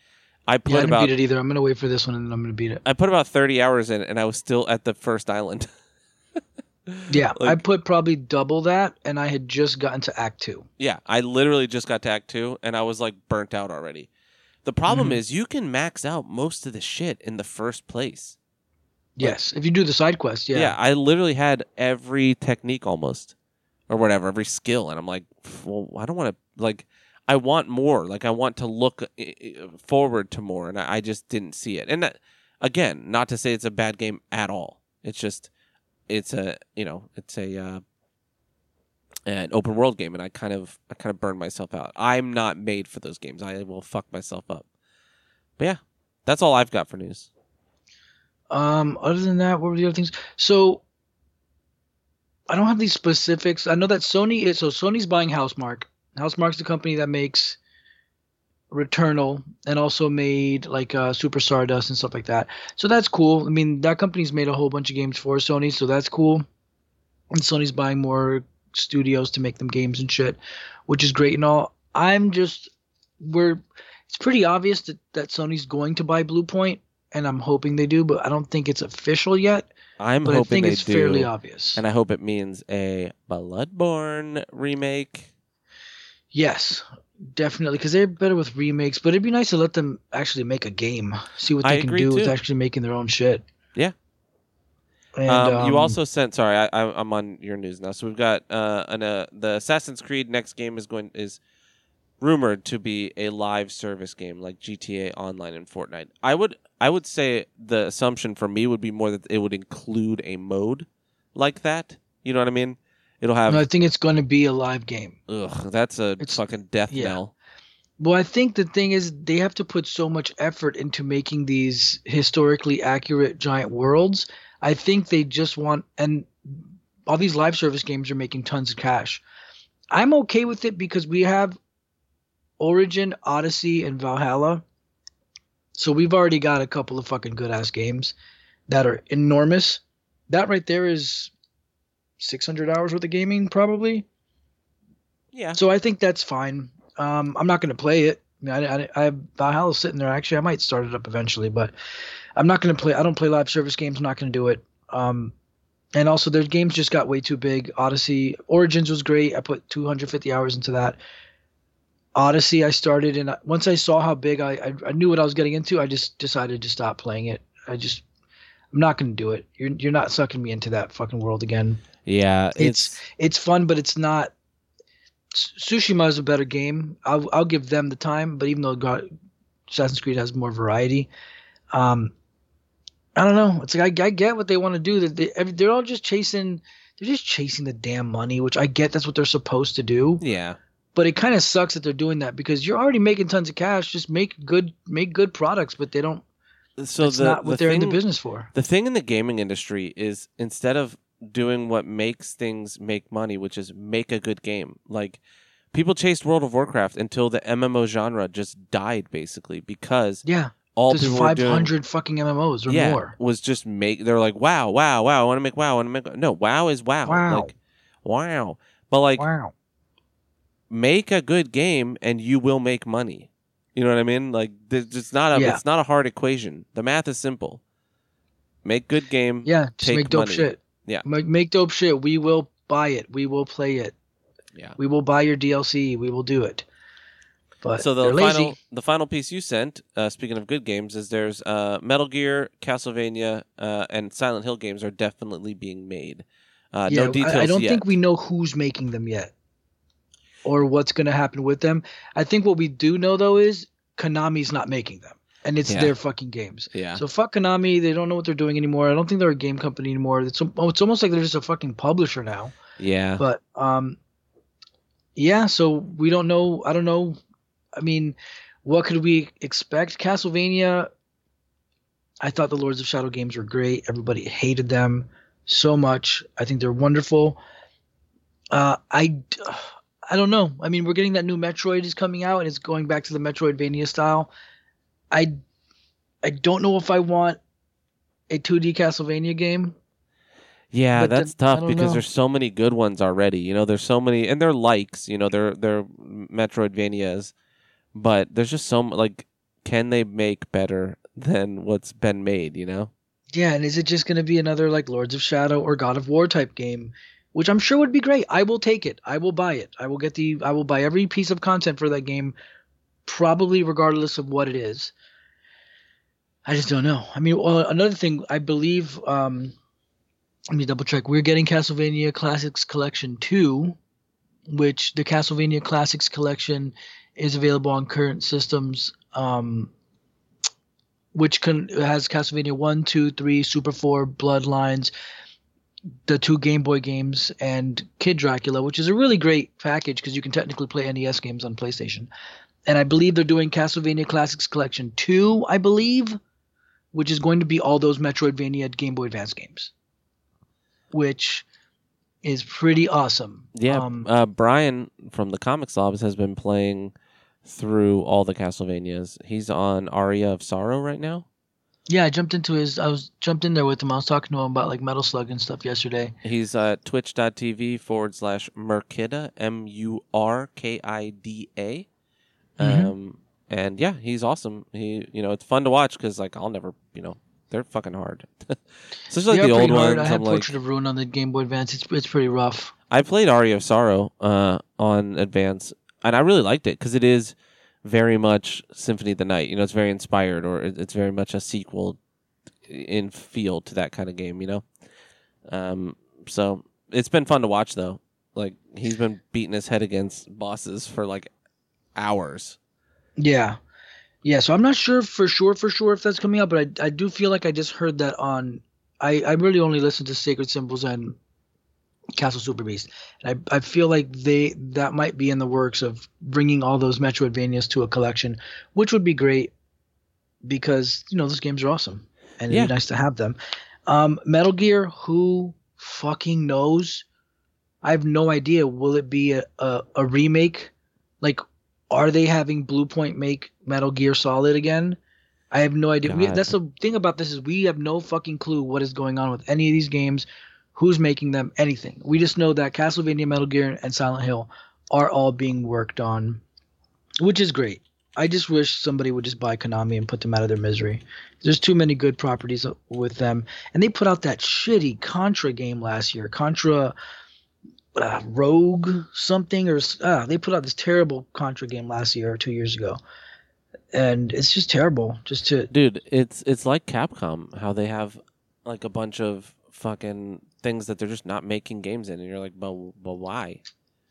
I put Yeah, I didn't about beat it either. I'm gonna wait for this one and then I'm gonna beat it. I put about 30 hours in, and I was still at the first island. [laughs] Yeah, I put probably double that, and I had just gotten to Act Two. Yeah, I literally just got to Act Two, and I was like burnt out already. The problem Mhm. is you can max out most of the shit in the first place. Yes, if you do the side quest, yeah. Yeah, I literally had every technique almost, or whatever, every skill, and I'm like, well, I don't want to like. I want more. Like I want to look i- i- forward to more, and I I just didn't see it. And that, again, not to say it's a bad game at all. It's just, it's a you know, it's a uh, an open world game, and I kind of I kind of burned myself out. I'm not made for those games. I will fuck myself up. But yeah, that's all I've got for news. Um, other than that, what were the other things? So I don't have these specifics. I know that Sony is so Sony's buying Housemarque. Housemarque's the company that makes Returnal and also made like uh, Super Stardust and stuff like that. So that's cool. I mean, that company's made a whole bunch of games for Sony, so that's cool. And Sony's buying more studios to make them games and shit, which is great and all. I'm just we're it's pretty obvious that, that Sony's going to buy Bluepoint, and I'm hoping they do, but I don't think it's official yet. I'm but I hoping think they it's do. fairly obvious. And I hope it means a Bloodborne remake. yes, definitely, because they're better with remakes. But it'd be nice to let them actually make a game, see what I they can agree, do with actually making their own shit. Yeah. And, um, you um, also sent. Sorry, I, I, I'm on your news now. So we've got uh, an, uh, the Assassin's Creed next game is going is rumored to be a live service game like GTA Online and Fortnite. I would I would say the assumption for me would be more that it would include a mode like that. You know what I mean? It'll have. no, I think it's going to be a live game. ugh, that's a It's- fucking death yeah. knell. Well, I think the thing is they have to put so much effort into making these historically accurate giant worlds. I think they just want and all these live service games are making tons of cash. I'm okay with it because we have Origin, Odyssey, and Valhalla. So we've already got a couple of fucking good ass games that are enormous. That right there is 600 hours worth of gaming probably. Yeah. So I think that's fine. Um, I'm not going to play it. I, I, I, I have Valhalla sitting there. Actually, I might start it up eventually, but I'm not going to play. I don't play live service games. I'm not going to do it. Um, and also, their games just got way too big. Odyssey Origins was great. I put 250 hours into that. Odyssey, I started, and I- once I saw how big, I, I I knew what I was getting into. I just decided to stop playing it. I just I'm not going to do it. You're you're not sucking me into that fucking world again Yeah. It's- it's fun, but it's not. Tsushima is a better game. I'll I'll give them the time, but even though God, Assassin's Creed has more variety, um, I don't know. It's like I, I get what they want to do. That they, they're all just chasing. They're just chasing the damn money, which I get. That's what they're supposed to do. yeah. But it kind of sucks that they're doing that because you're already making tons of cash. Just make good make good products, but they don't. So That's the, not what the they're in the business for. The thing in the gaming industry is instead of doing what makes things make money, which is make a good game, like People chased World of Warcraft until the MMO genre just died, basically, because Yeah, all there's people were doing 500 fucking MMOs or yeah, more. was just make. They're like, wow, wow, wow. I want to make wow. I want to make no. Wow is wow. Wow. Like, wow. But like, wow. make a good game and you will make money. You know what I mean? Like, it's not a Yeah. it's not a hard equation. The math is simple. Make good game. Yeah, just take make dope money. shit. Yeah. Make, make dope shit. We will buy it. We will play it. Yeah. We will buy your DLC. We will do it. But so the final the final piece you sent, uh, speaking of good games, is there's uh, Metal Gear, Castlevania, uh, and Silent Hill games are definitely being made. Uh, yeah, no details I, I don't yet. think we know who's making them yet, or what's going to happen with them. I think what we do know though is Konami's not making them, and it's Yeah. their fucking games. yeah. So fuck Konami. They don't know what they're doing anymore. I don't think they're a game company anymore. It's it's almost like they're just a fucking publisher now. yeah. But um, yeah. So we don't know. I don't know. I mean, what could we expect? Castlevania. I thought the Lords of Shadow games were great. Everybody hated them so much. I think they're wonderful. Uh, I, I don't know. I mean, we're getting that new Metroid is coming out, and it's going back to the Metroidvania style. I, I don't know if I want a 2D Castlevania game. Yeah, But that's then- tough because know. there's so many good ones already. You know, there's so many, and they're likes. You know, they're they're Metroidvanias, but there's just so like, can they make better than what's been made? You know? Yeah, and is it just going to be another like Lords of Shadow or God of War type game, which I'm sure would be great. I will take it. I will buy it. I will get the I will buy every piece of content for that game probably regardless of what it is. I just don't know. I mean, well, another thing, I believe um let me double check. We're getting Castlevania Classics Collection 2, which the Castlevania Classics Collection is available on current systems um which can has Castlevania 1, 2, 3, Super 4, Bloodlines, the two Game Boy games, and Kid Dracula, which is a really great package because you can technically play NES games on PlayStation. And I believe they're doing Castlevania Classics Collection 2, I believe, which is going to be all those Metroidvania Game Boy Advance games, which is pretty awesome. Yeah. Um, uh, Brian from the Comics Labs has been playing through all the Castlevanias. He's on Aria of Sorrow right now. yeah, I jumped into his. I was jumped in there with him. I was talking to him about like Metal Slug and stuff yesterday. He's at twitch.tv forward slash Murkida, M U R K I D A. Mhm. Um, and yeah, he's awesome. He, you know, it's fun to watch because like I'll never, you know, they're fucking hard. [laughs] Especially like They the old hard. ones. I had I'm like, Portrait of Ruin on the Game Boy Advance. It's it's pretty rough. I played Aria of Sorrow uh, on Advance, and I really liked it because it is very much Symphony of the Night. You know, it's very inspired, or it's very much a sequel in feel to that kind of game. You know, um, so it's been fun to watch though. Like he's been beating his head against bosses for like hours. Yeah, yeah. So I'm not sure for sure for sure if that's coming out, but I I do feel like I just heard that on. I I really only listen to Sacred Symbols and Castle Super Beast, and I I feel like they that might be in the works of bringing all those Metroidvanias to a collection, which would be great because you know those games are awesome and it'd be nice to have them. Um, Metal Gear, who fucking knows? I have no idea. Will it be a, a, a remake? Like, are they having Bluepoint make Metal Gear Solid again? I have no idea. We, that's the thing about this is we have no fucking clue what is going on with any of these games, who's making them, anything. We just know that Castlevania, Metal Gear, and Silent Hill are all being worked on, which is great. I just wish somebody would just buy Konami and put them out of their misery. There's too many good properties with them, and they put out that shitty Contra game last year. Contra uh, Rogue something or uh, they put out this terrible Contra game last year or two years ago, and it's just terrible. Just to Dude, it's it's like Capcom how they have like a bunch of fucking things that they're just not making games in, and you're like, but but why?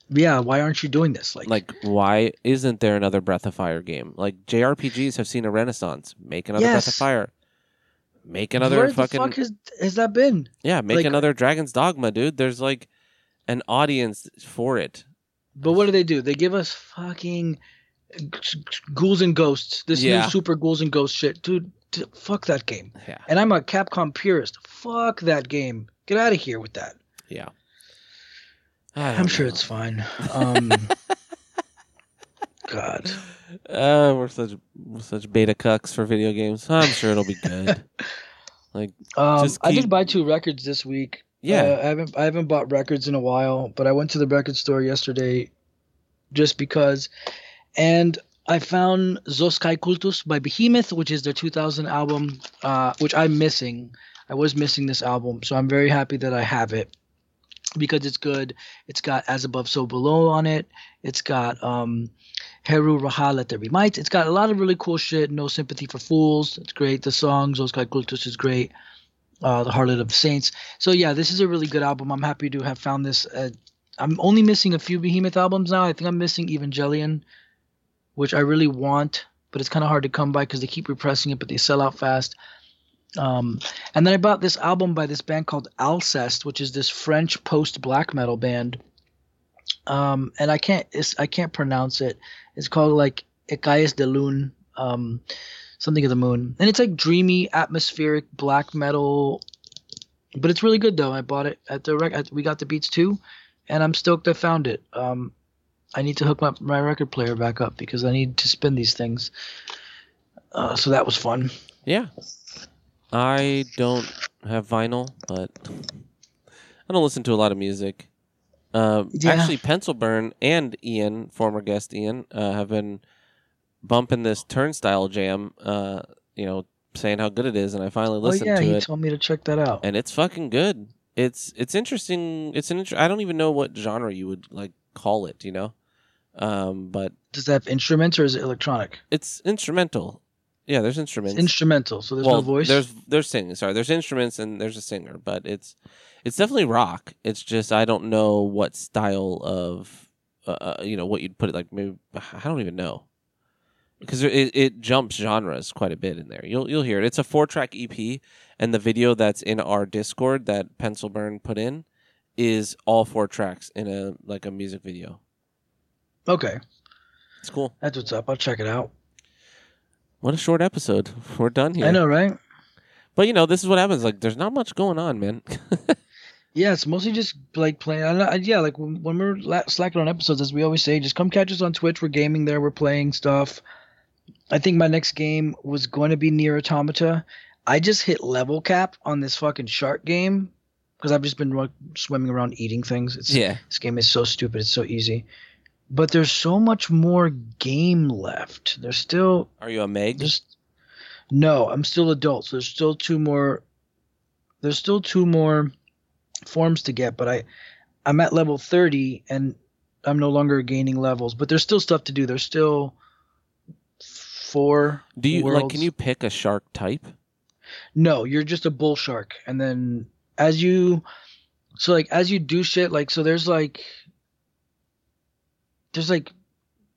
yeah, why aren't you doing this? Like, Like, why isn't there another Breath of Fire game? Like JRPGs have seen a renaissance. Make another Breath of Fire. Make another where fucking the fuck has has that been? yeah. Make like- another Dragon's Dogma, dude. There's like an audience for it. But what do they do? They give us fucking ghouls and ghosts. This Yeah. new super ghouls and ghosts shit, dude. d- fuck that game. Yeah, And I'm a Capcom purist. Fuck that game. Get out of here with that. yeah. I'm sure know. it's fine. Um, [laughs] out. Uh, we're such we're such beta cucks for video games. I'm sure it'll be good. [laughs] like, Um, Just I did buy two records this week. Yeah, Uh, I haven't I haven't bought records in a while, but I went to the record store yesterday just because, and I found Zos Kia Cultus by Behemoth, which is their 2000 album, uh, which I'm missing. I was missing this album, so I'm very happy that I have it because it's good. It's got As Above, So Below on it. It's got um, Heru Ra Ha Let There Be Might. It's got a lot of really cool shit. No Sympathy for Fools. It's great. The song Zos Kia Cultus is great. Uh, the Harlot of Saints. So yeah, this is a really good album. I'm happy to have found this. Uh, I'm only missing a few Behemoth albums now. I think I'm missing Evangelion, which I really want, but it's kind of hard to come by because they keep repressing it, but they sell out fast. Um, and then I bought this album by this band called Alcest, which is this French post black metal band. Um, and I can't I can't pronounce it. It's called like Écailles de Lune, um, something of the moon, and it's like dreamy, atmospheric black metal. But it's really good though. I bought it at the rec- at, we got the Beats too, and I'm stoked I found it. Um, I need to hook my my record player back up because I need to spin these things. Uh, so that was fun. yeah. I don't have vinyl, but I don't listen to a lot of music. Uh, Yeah. Actually, Pencil Burn and Ian, former guest Ian, uh, have been bumping this Turnstile Jam. Uh, you know, saying how good it is, and I finally listened Oh yeah, to it. he told me to check that out. and it's fucking good. It's it's interesting. It's an inter- I don't even know what genre you would like call it. You know, um, but Does that have instruments or is it electronic? it's instrumental. Yeah, there's instruments. It's instrumental, so there's well, no voice. There's there's singing. Sorry, there's instruments and there's a singer, but it's it's definitely rock. It's just I don't know what style of uh, uh, you know what you'd put it like. Maybe I don't even know because it it jumps genres quite a bit in there. You'll you'll hear it. It's a four track EP, and the video that's in our Discord that Pencil Burn put in is all four tracks in a like a music video. okay, It's cool. that's what's up. I'll check it out. What a short episode. We're done here. I know, right? But you know, this is what happens. Like, there's not much going on, man. [laughs] Yeah, it's mostly just like playing. I, I- yeah, like when, when we're la- slacking on episodes, as we always say, just come catch us on Twitch. We're gaming there. We're playing stuff. I think my next game was going to be NieR Automata. I just hit level cap on this fucking shark game because I've just been swimming around eating things. It's, yeah. This game is so stupid. It's so easy. But there's so much more game left. There's still Are you a Meg? there's no, I'm still adult, so there's still two more there's still two more forms to get, but I I'm at level 30 and I'm no longer gaining levels, but there's still stuff to do. There's still four Do you like? Can you pick a shark type? No, you're just a bull shark, and then as you, so like as you do shit, like so there's like, there's like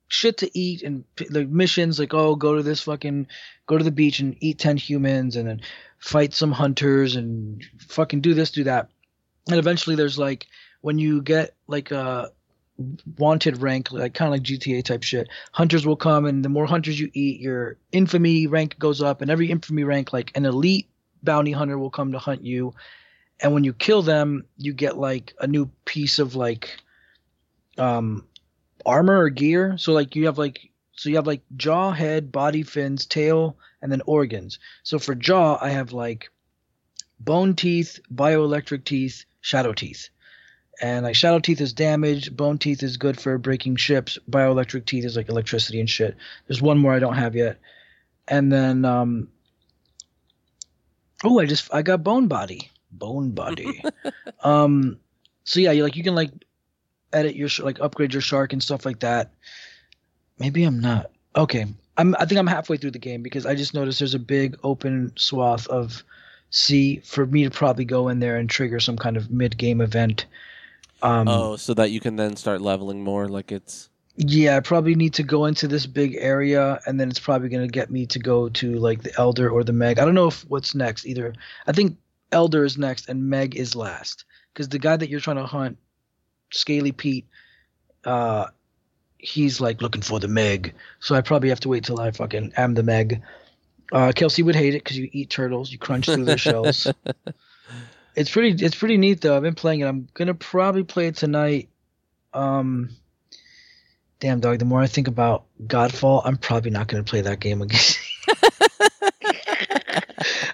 shit to eat and like missions, like oh go to this fucking, go to the beach and eat ten humans, and then fight some hunters and fucking do this, do that, and eventually there's like when you get like a wanted rank, like kind of like GTA type shit. Hunters will come, and the more hunters you eat, your infamy rank goes up, and every infamy rank, like an elite bounty hunter, will come to hunt you. And when you kill them, you get like a new piece of like um armor or gear. So like you have like so you have like jaw, head, body, fins, tail, and then organs. So for jaw, I have like bone teeth, bioelectric teeth, shadow teeth. And like shadow teeth is damage, bone teeth is good for breaking ships, bioelectric teeth is like electricity and shit. There's one more I don't have yet. And then um Oh, I just I got bone body. Bone body. [laughs] um so yeah, you like you can like edit your like upgrade your shark and stuff like that. Maybe I'm not. Okay. I'm I think I'm halfway through the game because I just noticed there's a big open swath of sea for me to probably go in there and trigger some kind of mid game event. Um oh, so that you can then start leveling more. Like it's yeah, I probably need to go into this big area, and then it's probably going to get me to go to like the Elder or the Meg. I don't know if what's next either. I think Elder is next, and Meg is last, because the guy that you're trying to hunt, Scaly Pete, uh, he's like looking for the Meg. So I probably have to wait till I fucking am the Meg. Uh, Kelsey would hate it because you eat turtles, you crunch through their shells. [laughs] It's pretty, it's pretty neat though. I've been playing it. I'm gonna probably play it tonight. Um Damn dog. The more I think about Godfall, I'm probably not gonna play that game again. [laughs]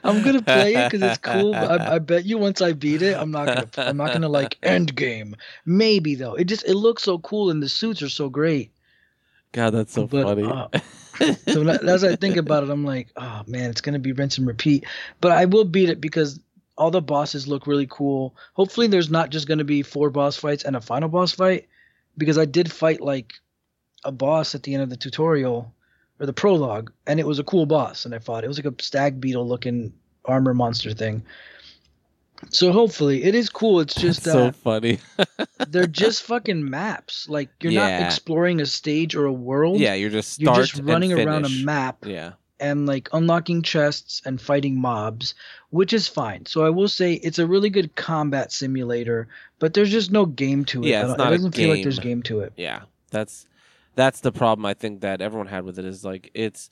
I'm gonna play it because it's cool. But I, I bet you once I beat it, I'm not gonna. I'm not gonna like end game. Maybe though. It just it looks so cool and the suits are so great. God, that's so But, funny. uh, So as I think about it, I'm like, oh man, it's gonna be rinse and repeat. But I will beat it because all the bosses look really cool. Hopefully, there's not just gonna be four boss fights and a final boss fight, because I did fight like a boss at the end of the tutorial or the prologue, and it was a cool boss, and I fought. It was like a stag beetle looking armor monster thing. So hopefully, it is cool. It's just That's so that funny. [laughs] they're just fucking maps. Like you're Yeah. not exploring a stage or a world. yeah, you're just You're just running around a map Yeah, and like unlocking chests and fighting mobs, which is fine. So I will say it's a really good combat simulator, but there's just no game to it. Yeah, it's don't- a it doesn't feel like there's game. game to it. yeah. That's that's the problem I think that everyone had with it is like it's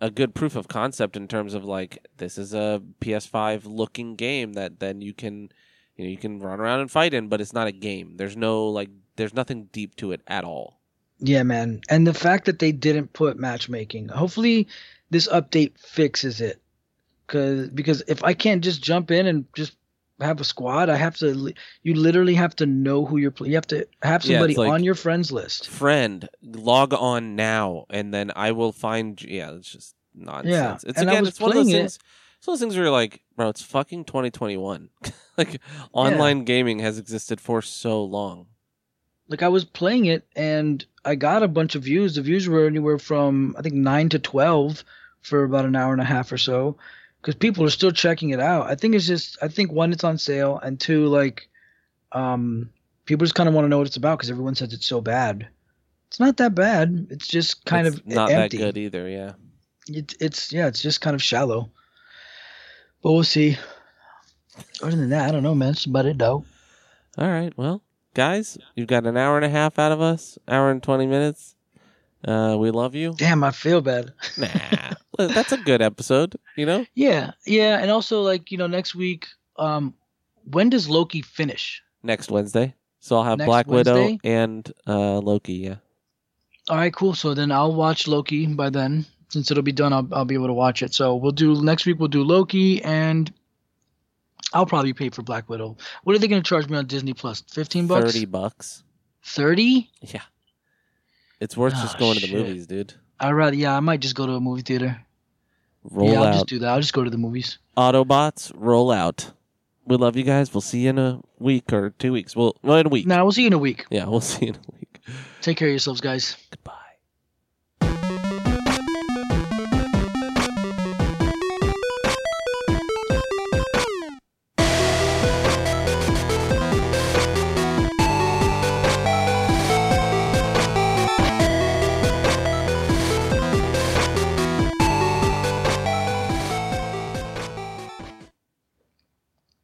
a good proof of concept in terms of like this is a PS5 looking game that then you can you know you can run around and fight in, but it's not a game. There's no like there's nothing deep to it at all. Yeah, man. And the fact that they didn't put matchmaking, hopefully this update fixes it. Cause because if I can't just jump in and just have a squad, I have to. You literally have to know who you're. You have to have somebody it's like- on your friends list. Friend, log on now, and then I will find. Yeah, it's just nonsense. It's and again, it's one of those it- things. It's one of those things where you're like, bro, it's fucking 2021. [laughs] like online gaming has existed for so long. like I was playing it and I got a bunch of views. The views were anywhere from I think nine to twelve for about an hour and a half or so, because people are still checking it out. I think it's just I think one it's on sale and two like, um, people just kind of want to know what it's about because everyone says it's so bad. It's not that bad. It's just kind It's of not empty. that good either. Yeah. It's it's yeah, it's just kind of shallow. But we'll see. Other than that, I don't know, man. It's about it though. All right. Well, guys, you've got an hour and a half out of us. Hour and 20 minutes. Uh, we love you. Damn, I feel bad. Nah, [laughs] that's a good episode. You know. Yeah, yeah, and also like you know next week, um, when does Loki finish? Next Wednesday. So I'll have Next Black Widow and uh, Loki. Yeah. All right, cool. So then I'll watch Loki by then, since it'll be done. I'll I'll be able to watch it. So we'll do next week. We'll do Loki, and I'll probably pay for Black Widow. What are they going to charge me on Disney Plus? Fifteen bucks? Thirty bucks. Thirty? Yeah. It's worth just Oh, going to the movies, dude. I rather yeah. I might just go to a movie theater. Roll yeah, I'll out. just do that. I'll just go to the movies. Autobots, roll out. We love you guys. We'll see you in a week or two weeks. Well, well in a week. Now we'll see you in a week. Yeah, we'll [laughs] see you in a week. Take care of yourselves, guys. Goodbye.